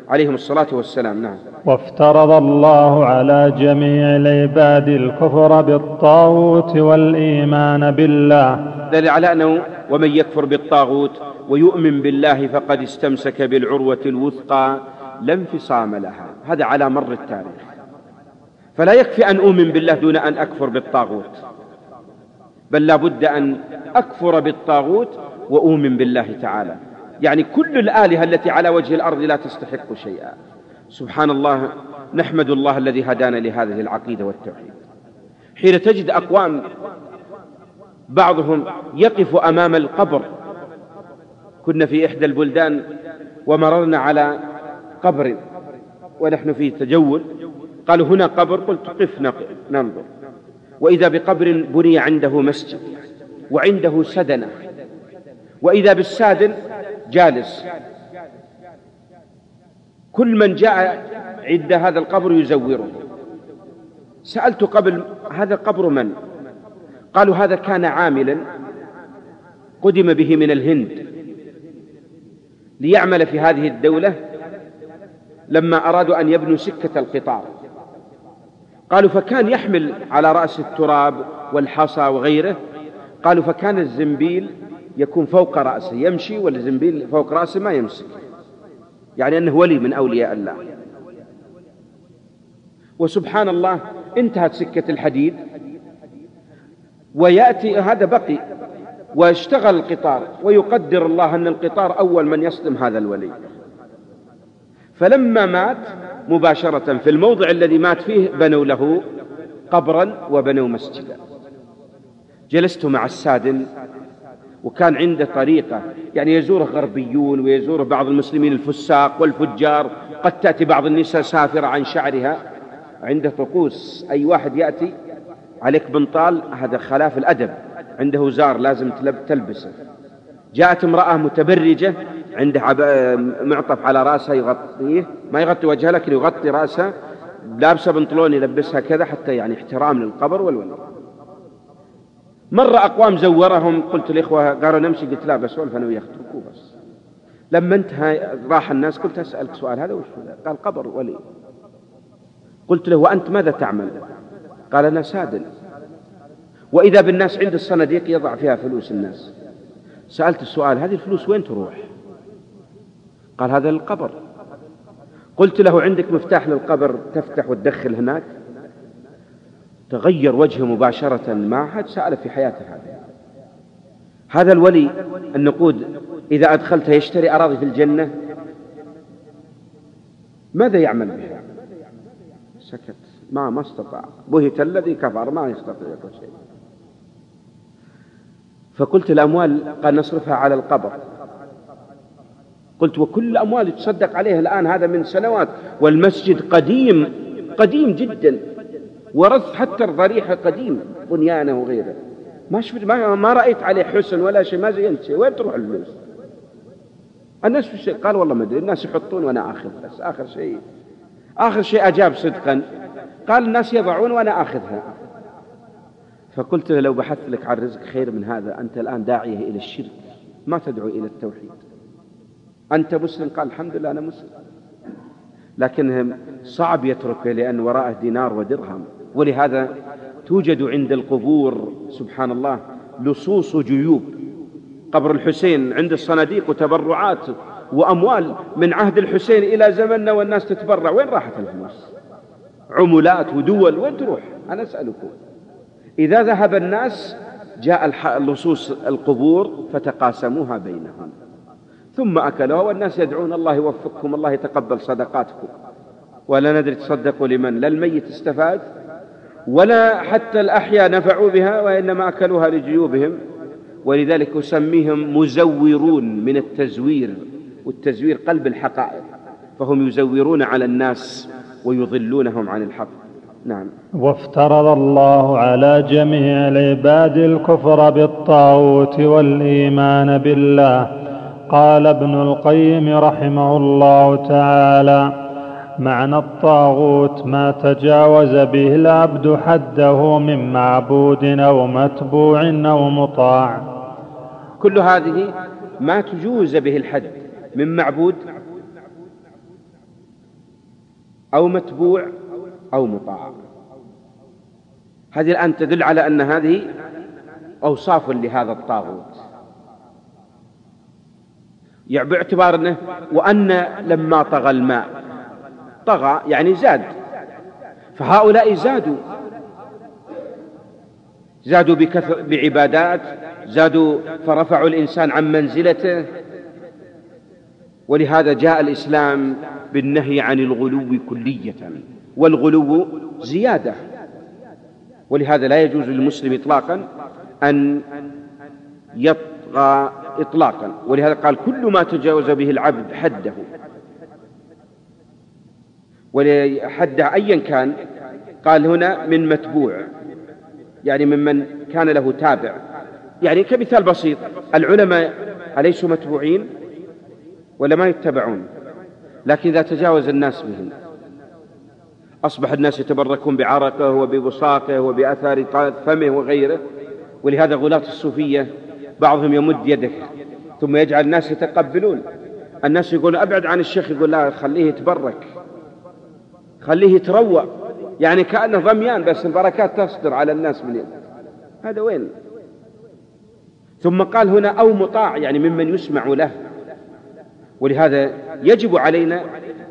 [SPEAKER 4] عليهم الصلاة والسلام. نعم.
[SPEAKER 3] وافترض الله على جميع العباد الكفر بالطاغوت والإيمان بالله.
[SPEAKER 4] دل على أنه ومن يكفر بالطاغوت ويؤمن بالله فقد استمسك بالعروة الوثقى لا انفصام لها. هذا على مر التاريخ. فلا يكفي أن أؤمن بالله دون أن أكفر بالطاغوت. بل لا بد أن أكفر بالطاغوت وأؤمن بالله تعالى. يعني كل الآلهة التي على وجه الأرض لا تستحق شيئا. سبحان الله نحمد الله الذي هدانا لهذه العقيدة والتوحيد. حين تجد أقوام بعضهم يقف أمام القبر كنا في إحدى البلدان ومررنا على قبر ونحن في تجول قالوا هنا قبر؟ قلت قف ننظر. وإذا بقبر بني عنده مسجد وعنده سدنة وإذا بالسادن جالس. كل من جاء عند هذا القبر يزوره. سألت قبل هذا القبر من؟ قالوا هذا كان عاملا قدم به من الهند. ليعمل في هذه الدولة لما أرادوا أن يبنوا سكة القطار. قالوا فكان يحمل على رأس التراب والحصى وغيره. قالوا فكان الزنبيل يكون فوق رأسه يمشي والزنبيل فوق رأسه ما يمسك. يعني أنه ولي من أولياء الله. وسبحان الله انتهت سكة الحديد. ويأتي هذا بقي. واشتغل القطار. ويقدر الله أن القطار أول من يصدم هذا الولي. فلما مات مباشرة في الموضع الذي مات فيه بنوا له قبرا وبنوا مسجدا. جلست مع السادن. وكان عنده طريقة. يعني يزوره غربيون ويزوره بعض المسلمين الفساق والفجار. قد تأتي بعض النساء سافرة عن شعرها. عنده طقوس أي واحد يأتي عليك بنطال هذا خلاف الأدب. عنده زار لازم تلبسه. جاءت امرأة متبرجة عنده معطف على راسها يغطيه. ما يغطي وجهها لكن يغطي راسها لابسة بنطلون يلبسها كذا حتى يعني احترام للقبر والولي مرة أقوام زورهم قلت الإخوة قالوا نمشي قلت لا بسولف أنا وياك اتركوه بس. لما انتهى راح الناس قلت أسألك سؤال هذا وش قال قبر ولي. قلت له وأنت ماذا تعمل؟ قال أنا سادن. وإذا بالناس عند الصناديق يضع فيها فلوس الناس. سألت السؤال هذه الفلوس وين تروح؟ قال هذا للقبر. قلت له عندك مفتاح للقبر تفتح وتدخل هناك؟ تغير وجهه مباشرة ما حد سأل في حياته هذا. هذا الولي النقود إذا أدخلته يشتري أراضي في الجنة؟ ماذا يعمل بها؟ سكت. ما ما استطاع. بهت الذي كفر. ما يستطيع يقول شيء. فقلت الأموال قال نصرفها على القبر. قلت وكل الأموال يتصدق عليها الآن هذا من سنوات. والمسجد قديم قديم جدا. ورث حتى الضريح قديم بنيانه وغيره. ما شفت ما, ما رأيت عليه حسن ولا شيء ما زينت شيء. وين تروح الفلوس؟ الناس في الشيء قال والله ما أدري الناس يحطون وأنا آخذ بس آخر شيء آخر شيء أجاب صدقا. قال الناس يضعون وأنا آخذها. فقلت له لو بحثت لك عن رزق خير من هذا أنت الآن داعية إلى الشرك ما تدعو إلى التوحيد. أنت مسلم؟ قال الحمد لله أنا مسلم. لكن صعب يتركه لأن وراءه دينار ودرهم. ولهذا توجد عند القبور سبحان الله لصوص جيوب. قبر الحسين عند الصناديق وتبرعات وأموال من عهد الحسين إلى زمننا والناس تتبرع. وين راحت الفلوس؟ عملات ودول وين تروح؟ أنا أسألكم. إذا ذهب الناس جاء لصوص القبور فتقاسموها بينهم. ثم أكلوها والناس يدعون الله يوفقكم الله يتقبل صدقاتكم. ولا ندري تصدقوا لمن؟ لا الميت استفاد. ولا حتى الأحياء نفعوا بها وإنما أكلوها لجيوبهم ولذلك أسميهم مزورون من التزوير والتزوير قلب الحقائق فهم يزورون على الناس ويضلونهم عن الحق. نعم.
[SPEAKER 3] وافترض الله على جميع العباد الكفر بالطاغوت والإيمان بالله. قال ابن القيم رحمه الله تعالى معنى الطاغوت ما تجاوز به العبد حده من معبود أو متبوع أو مطاع.
[SPEAKER 4] كل هذه ما تجوز به الحد من معبود أو متبوع أو مطاع. هذه الآن تدل على أن هذه أوصاف لهذا الطاغوت. يعني باعتبار انه وأن لما طغى الماء طغى يعني زاد. فهؤلاء زادوا. زادوا بكثر بعبادات زادوا فرفعوا الإنسان عن منزلته. ولهذا جاء الإسلام بالنهي عن الغلو كلية والغلو زيادة. ولهذا لا يجوز للمسلم اطلاقا أن يطغى إطلاقا. ولهذا قال كل ما تجاوز به العبد حده. ولحده أيا كان قال هنا من متبوع يعني ممن كان له تابع. يعني كمثال بسيط العلماء أليسوا متبوعين ولا ما يتبعون؟ لكن إذا تجاوز الناس بهم أصبح الناس يتبركون بعرقه وببصاقه وبأثار فمه وغيره. ولهذا غلاة الصوفية بعضهم يمد يده ثم يجعل الناس يتقبلون. الناس يقول أبعد عن الشيخ يقول لا خليه يتبرك. خليه يتروى. يعني كأنه ضميان بس البركات تصدر على الناس من يده. هذا وين؟ ثم قال هنا أو مطاع يعني ممن يسمع له. ولهذا يجب علينا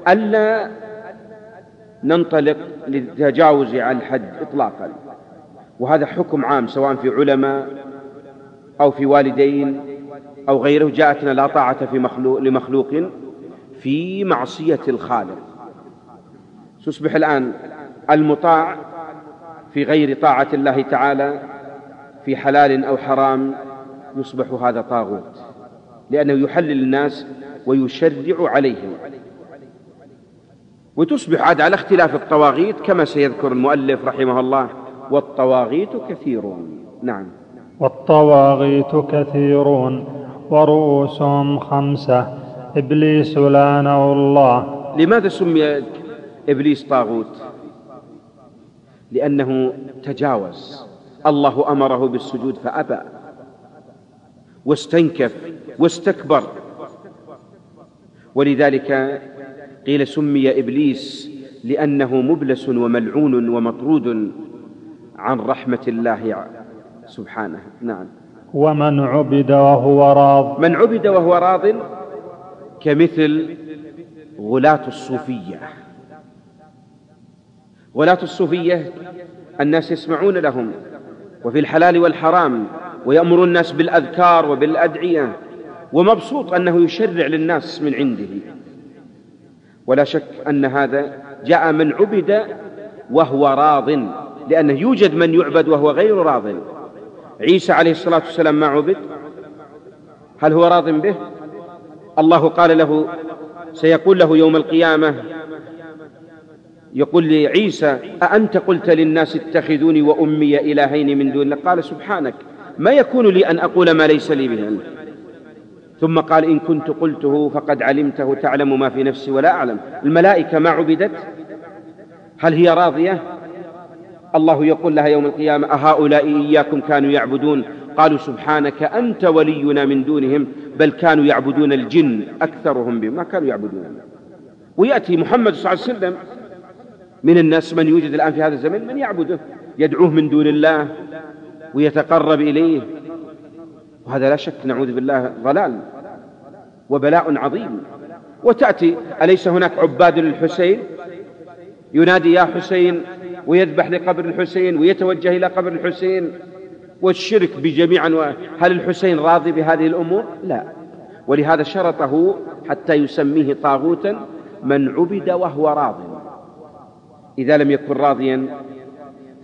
[SPEAKER 4] ألا ننطلق للتجاوز عن الحد إطلاقا. وهذا حكم عام سواء في علماء أو في والدين أو غيره جاءتنا لا طاعة في مخلوق لمخلوق في معصية الخالق. تصبح الآن المطاع في غير طاعة الله تعالى في حلال أو حرام يصبح هذا طاغوت لأنه يحلل الناس ويشرع عليهم. وتصبح عاد على اختلاف الطواغيت كما سيذكر المؤلف رحمه الله والطواغيت كثيرون. نعم.
[SPEAKER 3] والطواغيت كثيرون ورؤوسهم خمسة إبليس لعنه الله.
[SPEAKER 4] لماذا سمي إبليس طاغوت لأنه تجاوز. الله أمره بالسجود فأبى واستنكف واستكبر. ولذلك قيل سمي إبليس لأنه مبلس وملعون ومطرود عن رحمة الله سبحانه. نعم.
[SPEAKER 3] ومن عبد وهو راض.
[SPEAKER 4] من عبد وهو راض كمثل غلاة الصوفية. غلاة الصوفية الناس يسمعون لهم وفي الحلال والحرام ويأمر الناس بالأذكار وبالأدعية ومبسوط أنه يشرع للناس من عنده. ولا شك أن هذا جاء من عبد وهو راض لأنه يوجد من يعبد وهو غير راض. عيسى عليه الصلاة والسلام ما عبد؟ هل هو راض به؟ الله قال له سيقول له يوم القيامة يقول لعيسى أأنت قلت للناس اتخذوني وأمي إلهين من دون الله؟ قال سبحانك ما يكون لي أن أقول ما ليس لي به ثم قال إن كنت قلته فقد علمته تعلم ما في نفسي ولا أعلم. الملائكة ما عبدت؟ هل هي راضية؟ الله يقول لها يوم القيامة أهؤلاء إياكم كانوا يعبدون؟ قالوا سبحانك أنت ولينا من دونهم بل كانوا يعبدون الجن أكثرهم بهم ما كانوا يعبدون. ويأتي محمد صلى الله عليه وسلم من الناس من يوجد الآن في هذا الزمن؟ من يعبده يدعوه من دون الله ويتقرب إليه. وهذا لا شك نعوذ بالله ضلال وبلاء عظيم. وتأتي أليس هناك عباد للحسين؟ ينادي يا حسين! ويذبح لقبر الحسين ويتوجه إلى قبر الحسين. والشرك بجميع هل الحسين راضي بهذه الأمور؟ لا. ولهذا شرطه حتى يسميه طاغوتا من عبد وهو راض. إذا لم يكن راضيا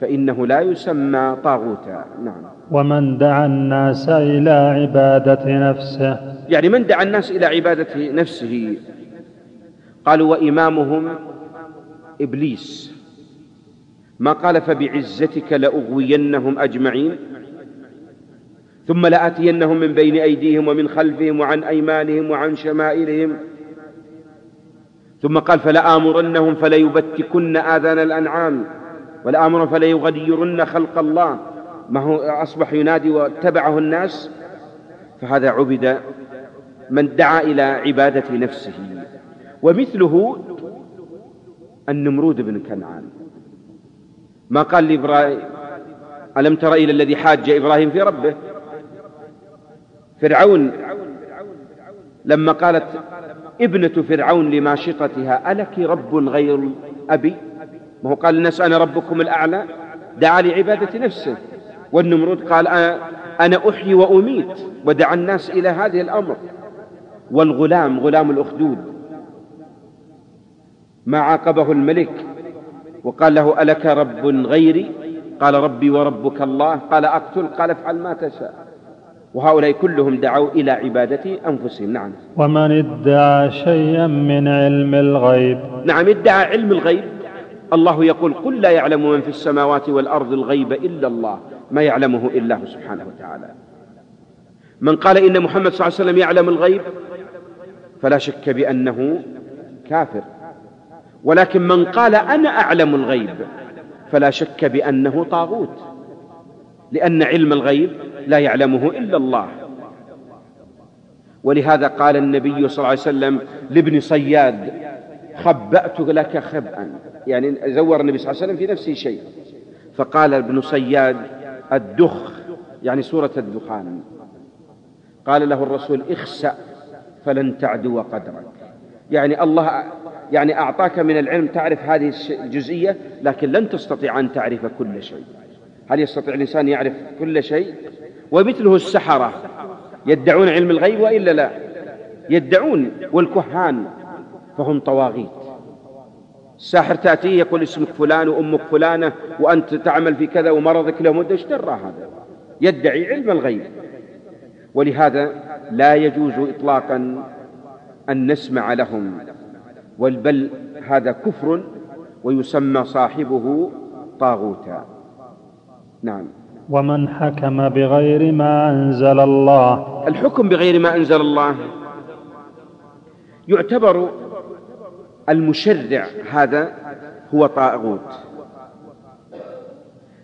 [SPEAKER 4] فإنه لا يسمى طاغوتا. نعم.
[SPEAKER 3] ومن دعا الناس إلى عبادة نفسه.
[SPEAKER 4] يعني من دعا الناس إلى عبادة نفسه؟ قالوا وإمامهم إبليس. ما قال فبعزتك لأغوينهم أجمعين؟ ثم لآتينهم من بين أيديهم ومن خلفهم وعن أيمانهم وعن شمائلهم. ثم قال فلآمرنهم فليبتكن آذان الأنعام ولآمرهم فليغيرن خلق الله. ما هو؟ أصبح ينادي واتبعه الناس. فهذا عبد من دعا إلى عبادة نفسه. ومثله النمرود بن كنعان. ما قال لإبراهيم ألم تر إلى الذي حاج إبراهيم في ربه؟ فرعون لما قالت ابنة فرعون لماشطتها ألك رب غير أبي؟ ما هو قال الناس أنا ربكم الأعلى. دعا لعبادة نفسه. والنمرود قال أنا أحيي وأميت. ودعا الناس إلى هذه الأمر. والغلام غلام الأخدود. ما عاقبه الملك. وقال له ألك رب غيري؟ قال ربي وربك الله. قال أقتل قال افعل ما تشاء. وهؤلاء كلهم دعوا إلى عبادة أنفسهم. نعم.
[SPEAKER 3] ومن ادعى شيئا من علم الغيب.
[SPEAKER 4] نعم ادعى علم الغيب. الله يقول قل لا يعلم من في السماوات والأرض الغيب إلا الله ما يعلمه إلا الله سبحانه وتعالى. من قال إن محمد صلى الله عليه وسلم يعلم الغيب فلا شك بأنه كافر. ولكن من قال أنا أعلم الغيب فلا شك بأنه طاغوت. لأن علم الغيب لا يعلمه إلا الله. ولهذا قال النبي صلى الله عليه وسلم لابن صياد خبأت لك خبأ. يعني زور النبي صلى الله عليه وسلم في نفسه شيء. فقال ابن صياد الدخ يعني سورة الدخان. قال له الرسول اخسأ فلن تعدو قدرك. يعني الله يعني أعطاك من العلم تعرف هذه الجزئية لكن لن تستطيع أن تعرف كل شيء. هل يستطيع الإنسان يعرف كل شيء؟ ومثله السحرة. يدعون علم الغيب وإلا لا؟ يدعون والكهان فهم طواغيت. الساحر تأتيه يقول اسمك فلان وأمك فلانة وأنت تعمل في كذا ومرضك له مدة إيش درى هذا؟ يدعي علم الغيب. ولهذا لا يجوز إطلاقا أن نسمع لهم. بل هذا كفر ويسمى صاحبه طاغوتا. نعم.
[SPEAKER 3] ومن حكم بغير ما أنزل الله.
[SPEAKER 4] الحكم بغير ما أنزل الله يعتبر المشرع هذا هو طاغوت.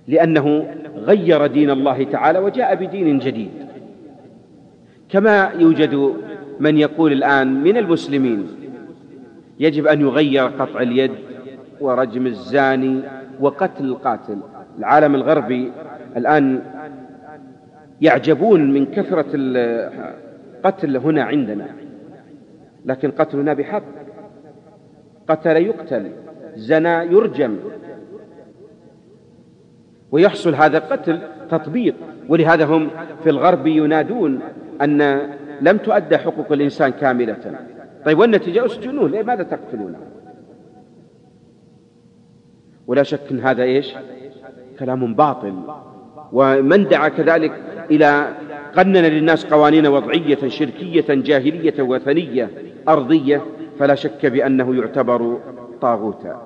[SPEAKER 4] لأنه غير دين الله تعالى وجاء بدين جديد. كما يوجد من يقول الآن من المسلمين يجب أن يغير قطع اليد ورجم الزاني وقتل القاتل. العالم الغربي الآن يعجبون من كثرة القتل هنا عندنا. لكن قتلنا بحق. قتل يقتل زنا يرجم. ويحصل هذا القتل تطبيق. ولهذا هم في الغرب ينادون أن لم تؤدى حقوق الإنسان كاملة. طيب والنتيجة؟ اسجنوه ليه؟ ماذا تقتلونه ولا شك أن هذا إيش؟ كلام باطل. ومن دعا كذلك إلى قنن للناس قوانين وضعية شركية جاهلية وثنية أرضية فلا شك بأنه يعتبر طاغوتا.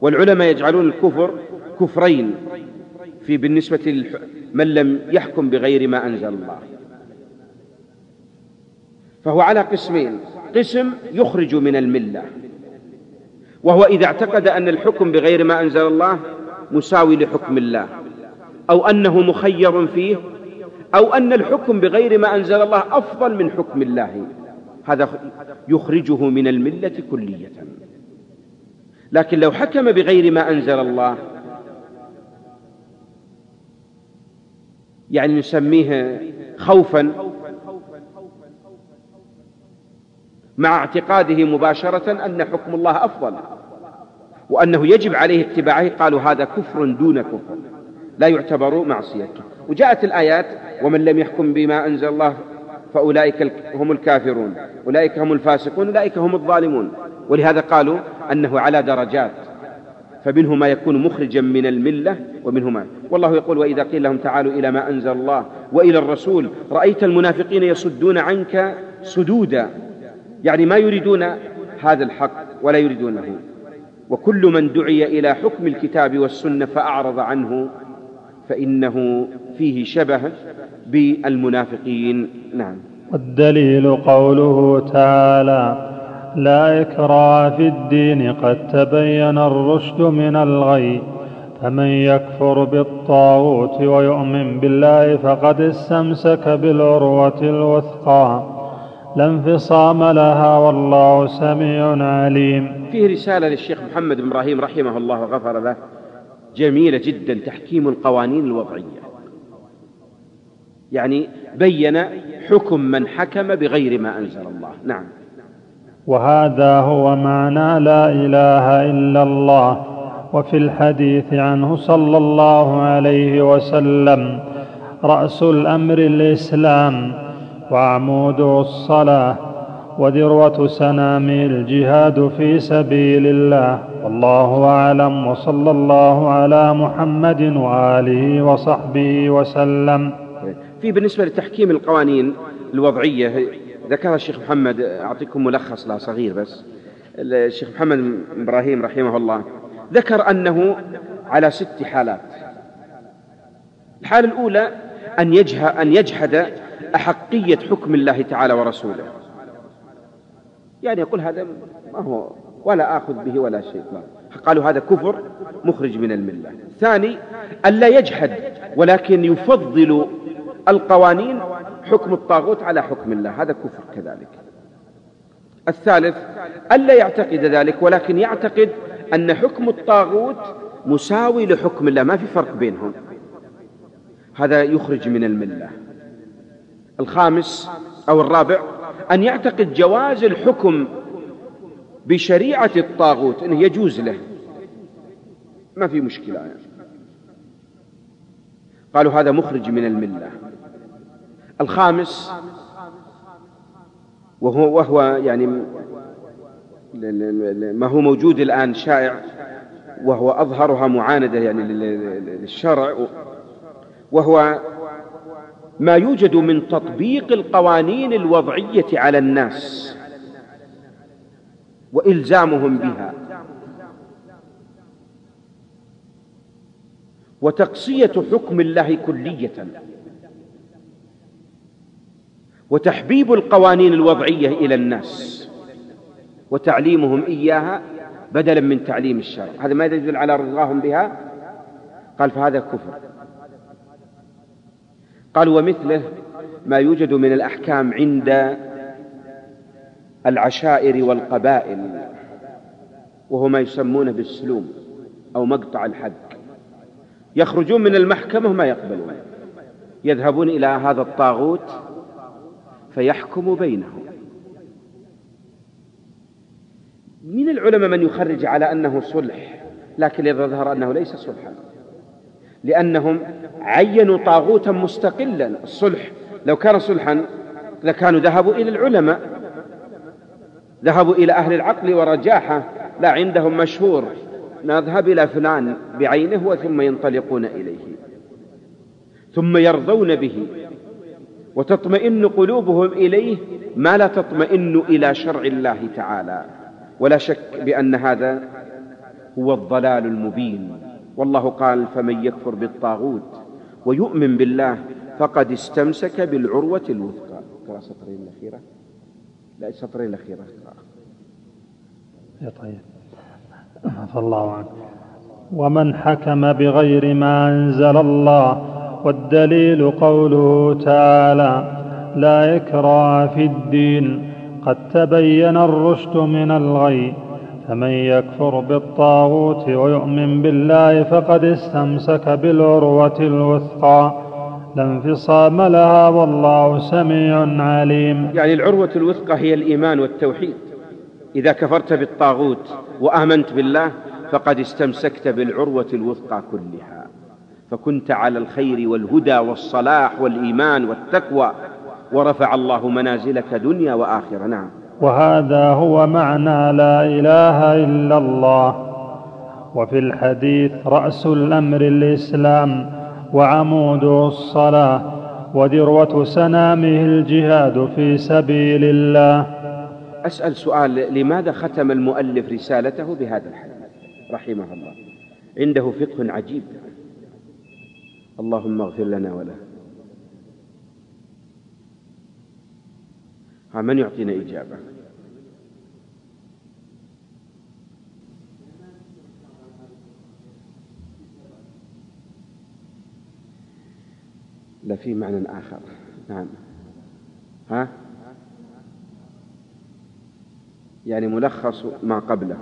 [SPEAKER 4] والعلماء يجعلون الكفر كفرين في بالنسبة من لم يحكم بغير ما أنزل الله. فهو على قسمين. قسم يخرج من الملة وهو إذا اعتقد أن الحكم بغير ما أنزل الله مساوي لحكم الله. أو أنه مخير فيه أو أن الحكم بغير ما أنزل الله أفضل من حكم الله. هذا يخرجه من الملة كلية. لكن لو حكم بغير ما أنزل الله يعني نسميه خوفا مع اعتقاده مباشرة أن حكم الله أفضل. وأنه يجب عليه اتباعه قالوا هذا كفر دون كفر لا يعتبر معصية وجاءت الآيات ومن لم يحكم بما أنزل الله فأولئك هم الكافرون أولئك هم الفاسقون أولئك هم الظالمون. ولهذا قالوا أنه على درجات فمنه ما يكون مخرجا من الملة ومنه ما والله يقول وإذا قيل لهم تعالوا إلى ما أنزل الله وإلى الرسول رأيت المنافقين يصدون عنك صدودا يعني ما يريدون هذا الحق ولا يريدونه. وكل من دعي إلى حكم الكتاب والسنة فأعرض عنه فإنه فيه شبه بالمنافقين. نعم.
[SPEAKER 3] والدليل قوله تعالى لا إكراه في الدين قد تبين الرشد من الغي فمن يكفر بالطاغوت ويؤمن بالله فقد استمسك بالعروة الوثقى. لا انفصام لها والله سميع عليم.
[SPEAKER 4] فيه رسالة للشيخ محمد بن إبراهيم رحمه الله وغفر له جميلة جدا تحكيم القوانين الوضعية. يعني بين حكم من حكم بغير ما أنزل الله. نعم.
[SPEAKER 3] وهذا هو معنى لا إله إلا الله وفي الحديث عنه صلى الله عليه وسلم رأس الأمر الإسلام. وعموده الصلاة وذروه سنامه الجهاد في سبيل الله. والله أعلم وصلى الله على محمد وآله وصحبه وسلم.
[SPEAKER 4] في بالنسبة لتحكيم القوانين الوضعية ذكرها الشيخ محمد أعطيكم ملخص لها صغير بس. الشيخ محمد إبراهيم رحمه الله ذكر أنه على ست حالات. الحالة الأولى أن يجهد, أن يجحد أحقية حكم الله تعالى ورسوله. يعني يقول هذا ما هو ولا آخذ به ولا شيء. قالوا هذا كفر مخرج من الملة. ثاني ألا يجحد ولكن يفضل القوانين حكم الطاغوت على حكم الله. هذا كفر كذلك. الثالث ألا يعتقد ذلك ولكن يعتقد أن حكم الطاغوت مساوي لحكم الله. ما في فرق بينهم. هذا يخرج من الملة. الخامس أو الرابع أن يعتقد جواز الحكم بشريعة الطاغوت أنه يجوز له ما في مشكلة يعني. قالوا هذا مخرج من الملة الخامس وهو وهو يعني ما هو موجود الآن شائع وهو أظهرها معاندة يعني للشرع وهو ما يوجد من تطبيق القوانين الوضعية على الناس وإلزامهم بها. وتقصية حكم الله كلية. وتحبيب القوانين الوضعية إلى الناس. وتعليمهم إياها بدلا من تعليم الشرع هذا ما يدل على رضاهم بها؟ قال فهذا كفر. قال ومثله ما يوجد من الأحكام عند العشائر والقبائل وهو ما يسمونه بالسلوم أو مقطع الحد. يخرجون من المحكمة ما يقبلون. يذهبون إلى هذا الطاغوت فيحكم بينهم. من العلماء من يخرج على أنه صلح لكن يظهر أنه ليس صلحا. لأنهم عينوا طاغوتا مستقلا. الصلح لو كان صلحا لكانوا ذهبوا إلى العلماء ذهبوا إلى أهل العقل ورجاحة لا عندهم مشهور نذهب إلى فلان بعينه وثم ينطلقون إليه ثم يرضون به وتطمئن قلوبهم إليه ما لا تطمئن إلى شرع الله تعالى. ولا شك بأن هذا هو الضلال المبين. والله قال فمن يكفر بالطاغوت ويؤمن بالله فقد استمسك بالعروة الوثقى. قرا سطرين الأخيرة؟ لا السطرين الأخيرة.
[SPEAKER 3] يا طيب. عفى الله عنك ومن حكم بغير ما أنزل الله والدليل قوله تعالى لا إكراه في الدين قد تبين الرشد من الغي. فمن يكفر بالطاغوت ويؤمن بالله فقد استمسك بالعروة الوثقى. لا انفصام لها والله سميع عليم.
[SPEAKER 4] يعني العروة الوثقى هي الإيمان والتوحيد. إذا كفرت بالطاغوت وآمنت بالله فقد استمسكت بالعروة الوثقى كلها. فكنت على الخير والهدى والصلاح والإيمان والتقوى ورفع الله منازلك دنيا وآخرة. نعم.
[SPEAKER 3] وهذا هو معنى لا إله إلا الله. وفي الحديث رأس الأمر الإسلام وعموده الصلاة وذروة سنامه الجهاد في سبيل الله.
[SPEAKER 4] أسأل سؤال لماذا ختم المؤلف رسالته بهذا الحديث؟ رحمه الله. عنده فقه عجيب. اللهم اغفر لنا وله. من يعطينا إجابة؟ لا في معنى آخر. نعم. ها؟ يعني ملخص ما قبله.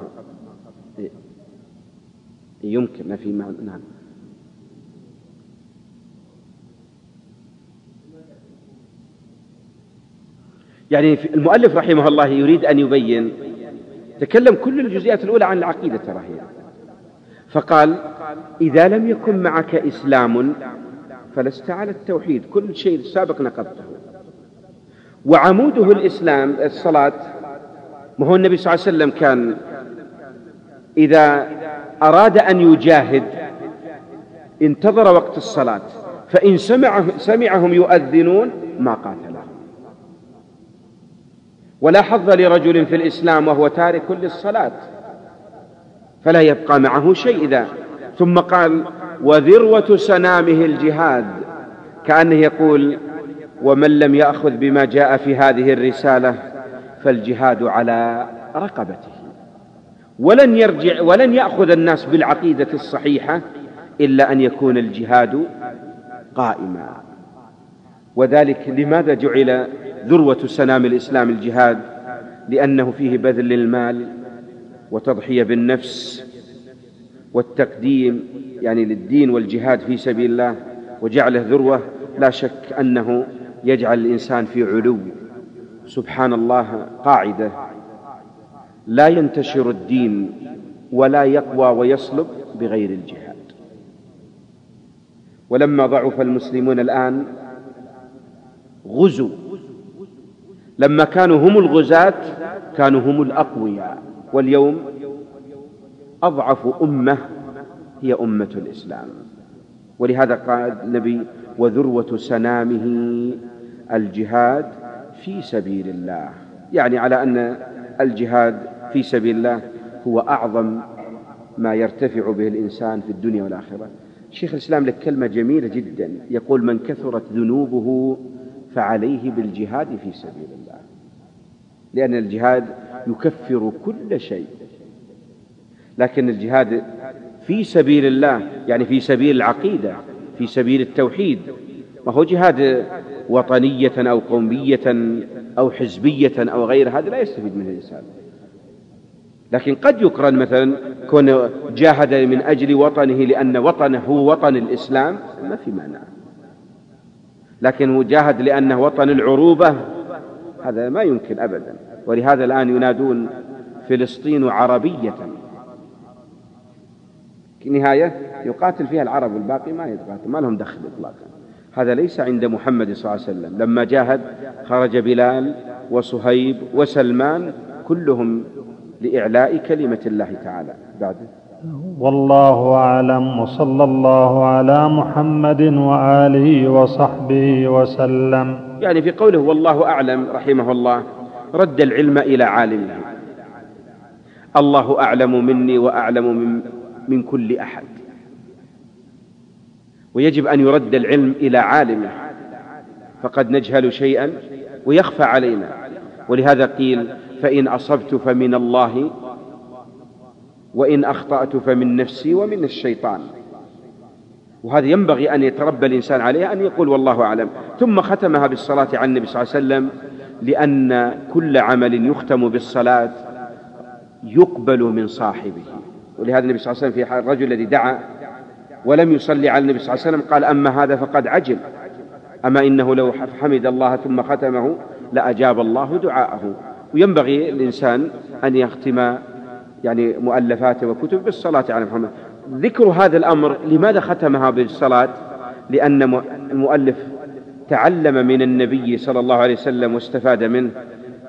[SPEAKER 4] يمكن في معنى. نعم. يعني المؤلف رحمه الله يريد أن يبين تكلم كل الجزئيات الأولى عن العقيدة ترى هي. فقال إذا لم يكن معك إسلام فلست على التوحيد. كل شيء سابق نقضته. وعموده الإسلام الصلاة ما هو النبي صلى الله عليه وسلم كان إذا أراد أن يجاهد انتظر وقت الصلاة. فإن سمعه سمعهم يؤذنون ما قاتلهم ولا حظ لرجل في الإسلام وهو تارك للصلاة. فلا يبقى معه شيء إذا ثم قال وذروة سنامه الجهاد. كأنه يقول ومن لم يأخذ بما جاء في هذه الرسالة فالجهاد على رقبته. ولن يرجع ولن يأخذ الناس بالعقيدة الصحيحة إلا أن يكون الجهاد قائما. وذلك لماذا جعل ذروة سنام الإسلام الجهاد؟ لأنه فيه بذل للمال وتضحية بالنفس والتقديم يعني للدين والجهاد في سبيل الله وجعله ذروة لا شك أنه يجعل الإنسان في علو. سبحان الله قاعدة. لا ينتشر الدين ولا يقوى ويصلب بغير الجهاد. ولما ضعف المسلمون الآن غزوا لما كانوا هم الغزاة كانوا هم الأقوياء. واليوم أضعف أمة هي أمة الإسلام. ولهذا قال النبي وذروة سنامه الجهاد في سبيل الله. يعني على أن الجهاد في سبيل الله هو أعظم ما يرتفع به الإنسان في الدنيا والآخرة. شيخ الإسلام لك كلمة جميلة جدا. يقول من كثرت ذنوبه فعليه بالجهاد في سبيل الله. لأن الجهاد يكفر كل شيء. لكن الجهاد في سبيل الله يعني في سبيل العقيدة في سبيل التوحيد. ما هو جهاد وطنية أو قومية أو حزبية أو غير هذا لا يستفيد منه الإنسان. لكن قد يقرن مثلا كون جاهد من أجل وطنه لأن وطنه هو وطن الإسلام ما في معنى لكن هو جاهد لأنه وطن العروبة هذا ما يمكن أبدا. ولهذا الآن ينادون فلسطين عربية. نهاية يقاتل فيها العرب والباقي ما يتقاتل ما لهم دخل إطلاقا. هذا ليس عند محمد صلى الله عليه وسلم. لما جاهد خرج بلال وصهيب وسلمان كلهم لإعلاء كلمة الله تعالى. بعد
[SPEAKER 3] والله أعلم وصلى الله على محمد وآله وصحبه وسلم.
[SPEAKER 4] يعني في قوله والله أعلم رحمه الله رد العلم إلى عالمه. الله أعلم مني وأعلم من, من كل أحد. ويجب أن يرد العلم إلى عالمه فقد نجهل شيئا ويخفى علينا. ولهذا قيل فإن أصبت فمن الله وإن أخطأت فمن نفسي ومن الشيطان. وهذا ينبغي أن يتربى الإنسان عليه أن يقول والله أعلم. ثم ختمها بالصلاة على النبي صلى الله عليه وسلم لأن كل عمل يختم بالصلاة يقبل من صاحبه. ولهذا النبي صلى الله عليه وسلم في الرجل الذي دعا ولم يصلي على النبي صلى الله عليه وسلم قال أما هذا فقد عجل. أما إنه لو حمد الله ثم ختمه لأجاب الله دعاءه. وينبغي الإنسان أن يختم يعني مؤلفاته وكتب بالصلاة على محمد. ذكر هذا الأمر لماذا ختمها بالصلاة؟ لأن المؤلف تعلم من النبي صلى الله عليه وسلم واستفاد منه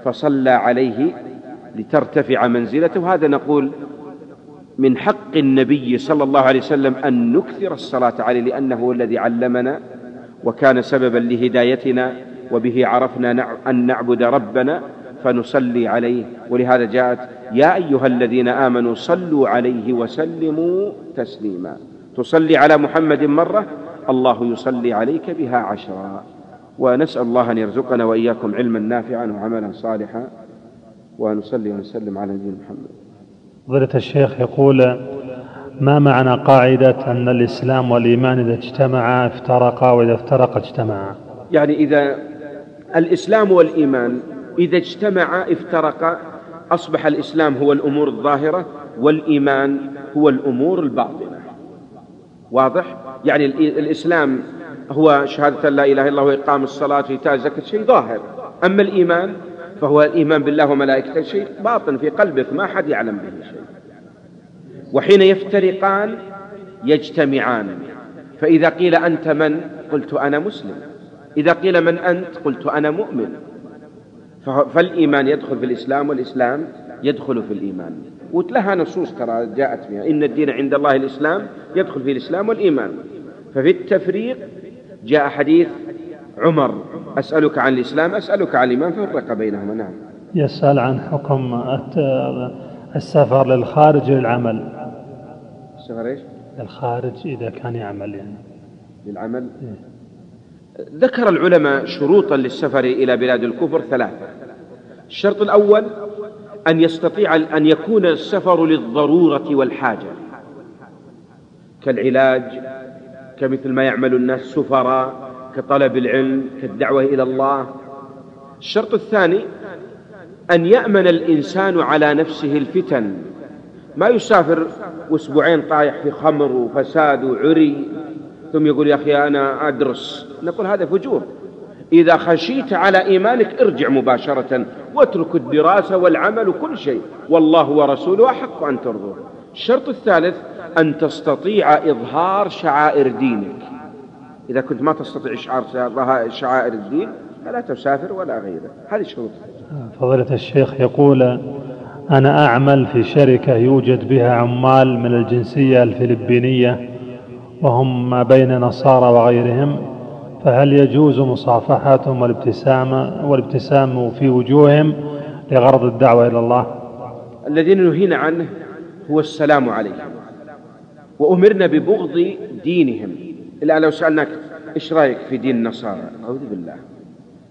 [SPEAKER 4] فصلى عليه لترتفع منزلته. هذا نقول من حق النبي صلى الله عليه وسلم أن نكثر الصلاة عليه لأنه هو الذي علمنا وكان سببا لهدايتنا وبه عرفنا أن نعبد ربنا فنصلي عليه. ولهذا جاءت يا أيها الذين آمنوا صلوا عليه وسلموا تسليما. تصلي على محمد مرة الله يصلي عليك بها عشرا. ونسأل الله أن يرزقنا وإياكم علما نافعا وعملا صالحا. ونصلي ونسلم على نبينا محمد.
[SPEAKER 3] فضيلة الشيخ يقول ما معنى قاعدة أن الإسلام والإيمان إذا اجتمعا افترقا وإذا افترقا اجتمعا؟
[SPEAKER 4] يعني إذا الإسلام والإيمان إذا اجتمعا افترقا أصبح الإسلام هو الأمور الظاهرة والإيمان هو الأمور الباطنة. واضح؟ يعني الإسلام هو شهادة لا إله إلا الله وإقام الصلاة وإيتاء الزكاة شيء ظاهر. أما الإيمان فهو الإيمان بالله وملائكته شيء باطن في قلبك ما حد يعلم به شيء. وحين يفترقان يجتمعان. فإذا قيل أنت من؟ قلت أنا مسلم. إذا قيل من أنت؟ قلت أنا مؤمن. فالإيمان يدخل في الإسلام والإسلام يدخل في الإيمان. ولها نصوص ترى جاءت بها إن الدين عند الله الإسلام يدخل في الإسلام والإيمان. ففي التفريق جاء حديث عمر أسألك عن الإسلام أسألك عن الإيمان فرق بينهما نعم.
[SPEAKER 3] يسأل عن حكم السفر للخارج للعمل.
[SPEAKER 4] السفر إيش؟
[SPEAKER 3] للخارج إذا كان يعمل يعني.
[SPEAKER 4] للعمل؟ إيه؟ ذكر العلماء شروطا للسفر إلى بلاد الكفر ثلاثة. الشرط الأول أن يستطيع أن يكون السفر للضرورة والحاجة. كالعلاج كمثل ما يعمل الناس سفراء كطلب العلم كالدعوة إلى الله. الشرط الثاني أن يأمن الإنسان على نفسه الفتن. ما يسافر واسبوعين طايح في خمر وفساد وعري ثم يقول يا أخي أنا أدرس. نقول هذا فجور. إذا خشيت على إيمانك ارجع مباشرة واترك الدراسة والعمل وكل شيء. والله ورسوله أحق أن ترضوه الشرط الثالث أن تستطيع إظهار شعائر دينك. إذا كنت ما تستطيع إشعار شعائر الدين فلا تسافر ولا غيره. هذه شروط.
[SPEAKER 3] فضيلة الشيخ يقول أنا أعمل في شركة يوجد بها عمال من الجنسية الفلبينية وهم ما بين نصارى وغيرهم فهل يجوز مصافحتهم والابتسامة والابتسام في وجوههم لغرض الدعوة إلى الله؟
[SPEAKER 4] الذين نهينا عنه هو السلام عليهم وأمرنا ببغض دينهم. إلا لو سألناك إيش رأيك في دين النصارى؟ أعوذ بالله.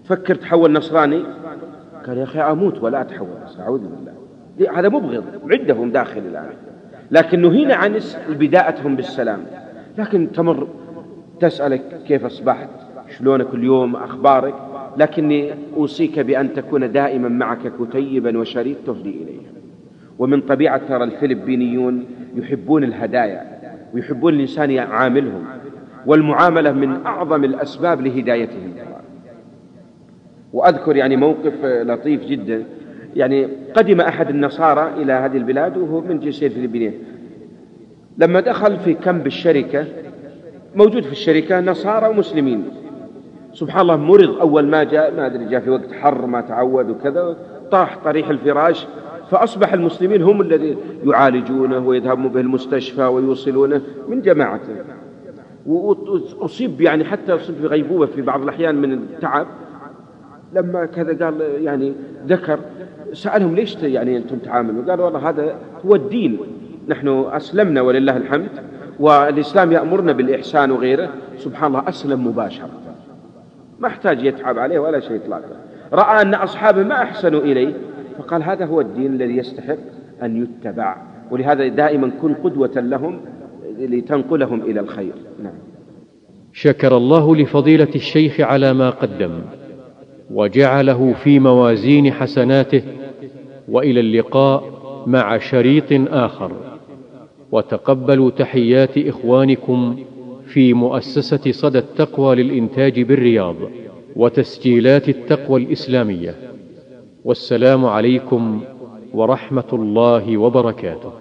[SPEAKER 4] فكر تحول نصراني؟ قال يا أخي أموت ولا أتحول أعوذ بالله. هذا مبغض. عندهم داخل الآن. لكن نهينا عن بداءتهم بالسلام. لكن تمر تسألك كيف أصبحت؟ شلونك اليوم؟ أخبارك؟ لكني أوصيك بأن تكون دائما معك كتيبا وشريط تهدي إليه. ومن طبيعة ترى الفلبينيون يحبون الهدايا ويحبون الإنسان يعاملهم. والمعاملة من أعظم الأسباب لهدايتهم. وأذكر يعني موقف لطيف جدا. يعني قدم أحد النصارى إلى هذه البلاد وهو من جنسية الفلبينية لما دخل في كمب الشركة موجود في الشركة نصارى ومسلمين. سبحان الله مرض. أول ما جاء ما أدري جاء في وقت حر ما تعود وكذا طاح طريح الفراش. فأصبح المسلمين هم الذين يعالجونه ويذهبون به المستشفى ويوصلونه من جماعته. وأصيب يعني حتى أصيب في غيبوبة في بعض الأحيان من التعب. لما كذا قال يعني ذكر سألهم ليش يعني أنتم تعاملون قالوا والله هذا هو الدين. نحن أسلمنا ولله الحمد والإسلام يأمرنا بالإحسان وغيره. سبحان الله أسلم مباشرة. ما احتاج يتعب عليه ولا شيء إطلاقا. رأى أن أصحابه ما أحسنوا إليه فقال هذا هو الدين الذي يستحق أن يتبع. ولهذا دائما كن قدوة لهم لتنقلهم إلى الخير. نعم.
[SPEAKER 5] شكر الله لفضيلة الشيخ على ما قدم وجعله في موازين حسناته وإلى اللقاء مع شريط آخر. وتقبلوا تحيات إخوانكم في مؤسسة صدى التقوى للإنتاج بالرياض وتسجيلات التقوى الإسلامية. والسلام عليكم ورحمة الله وبركاته.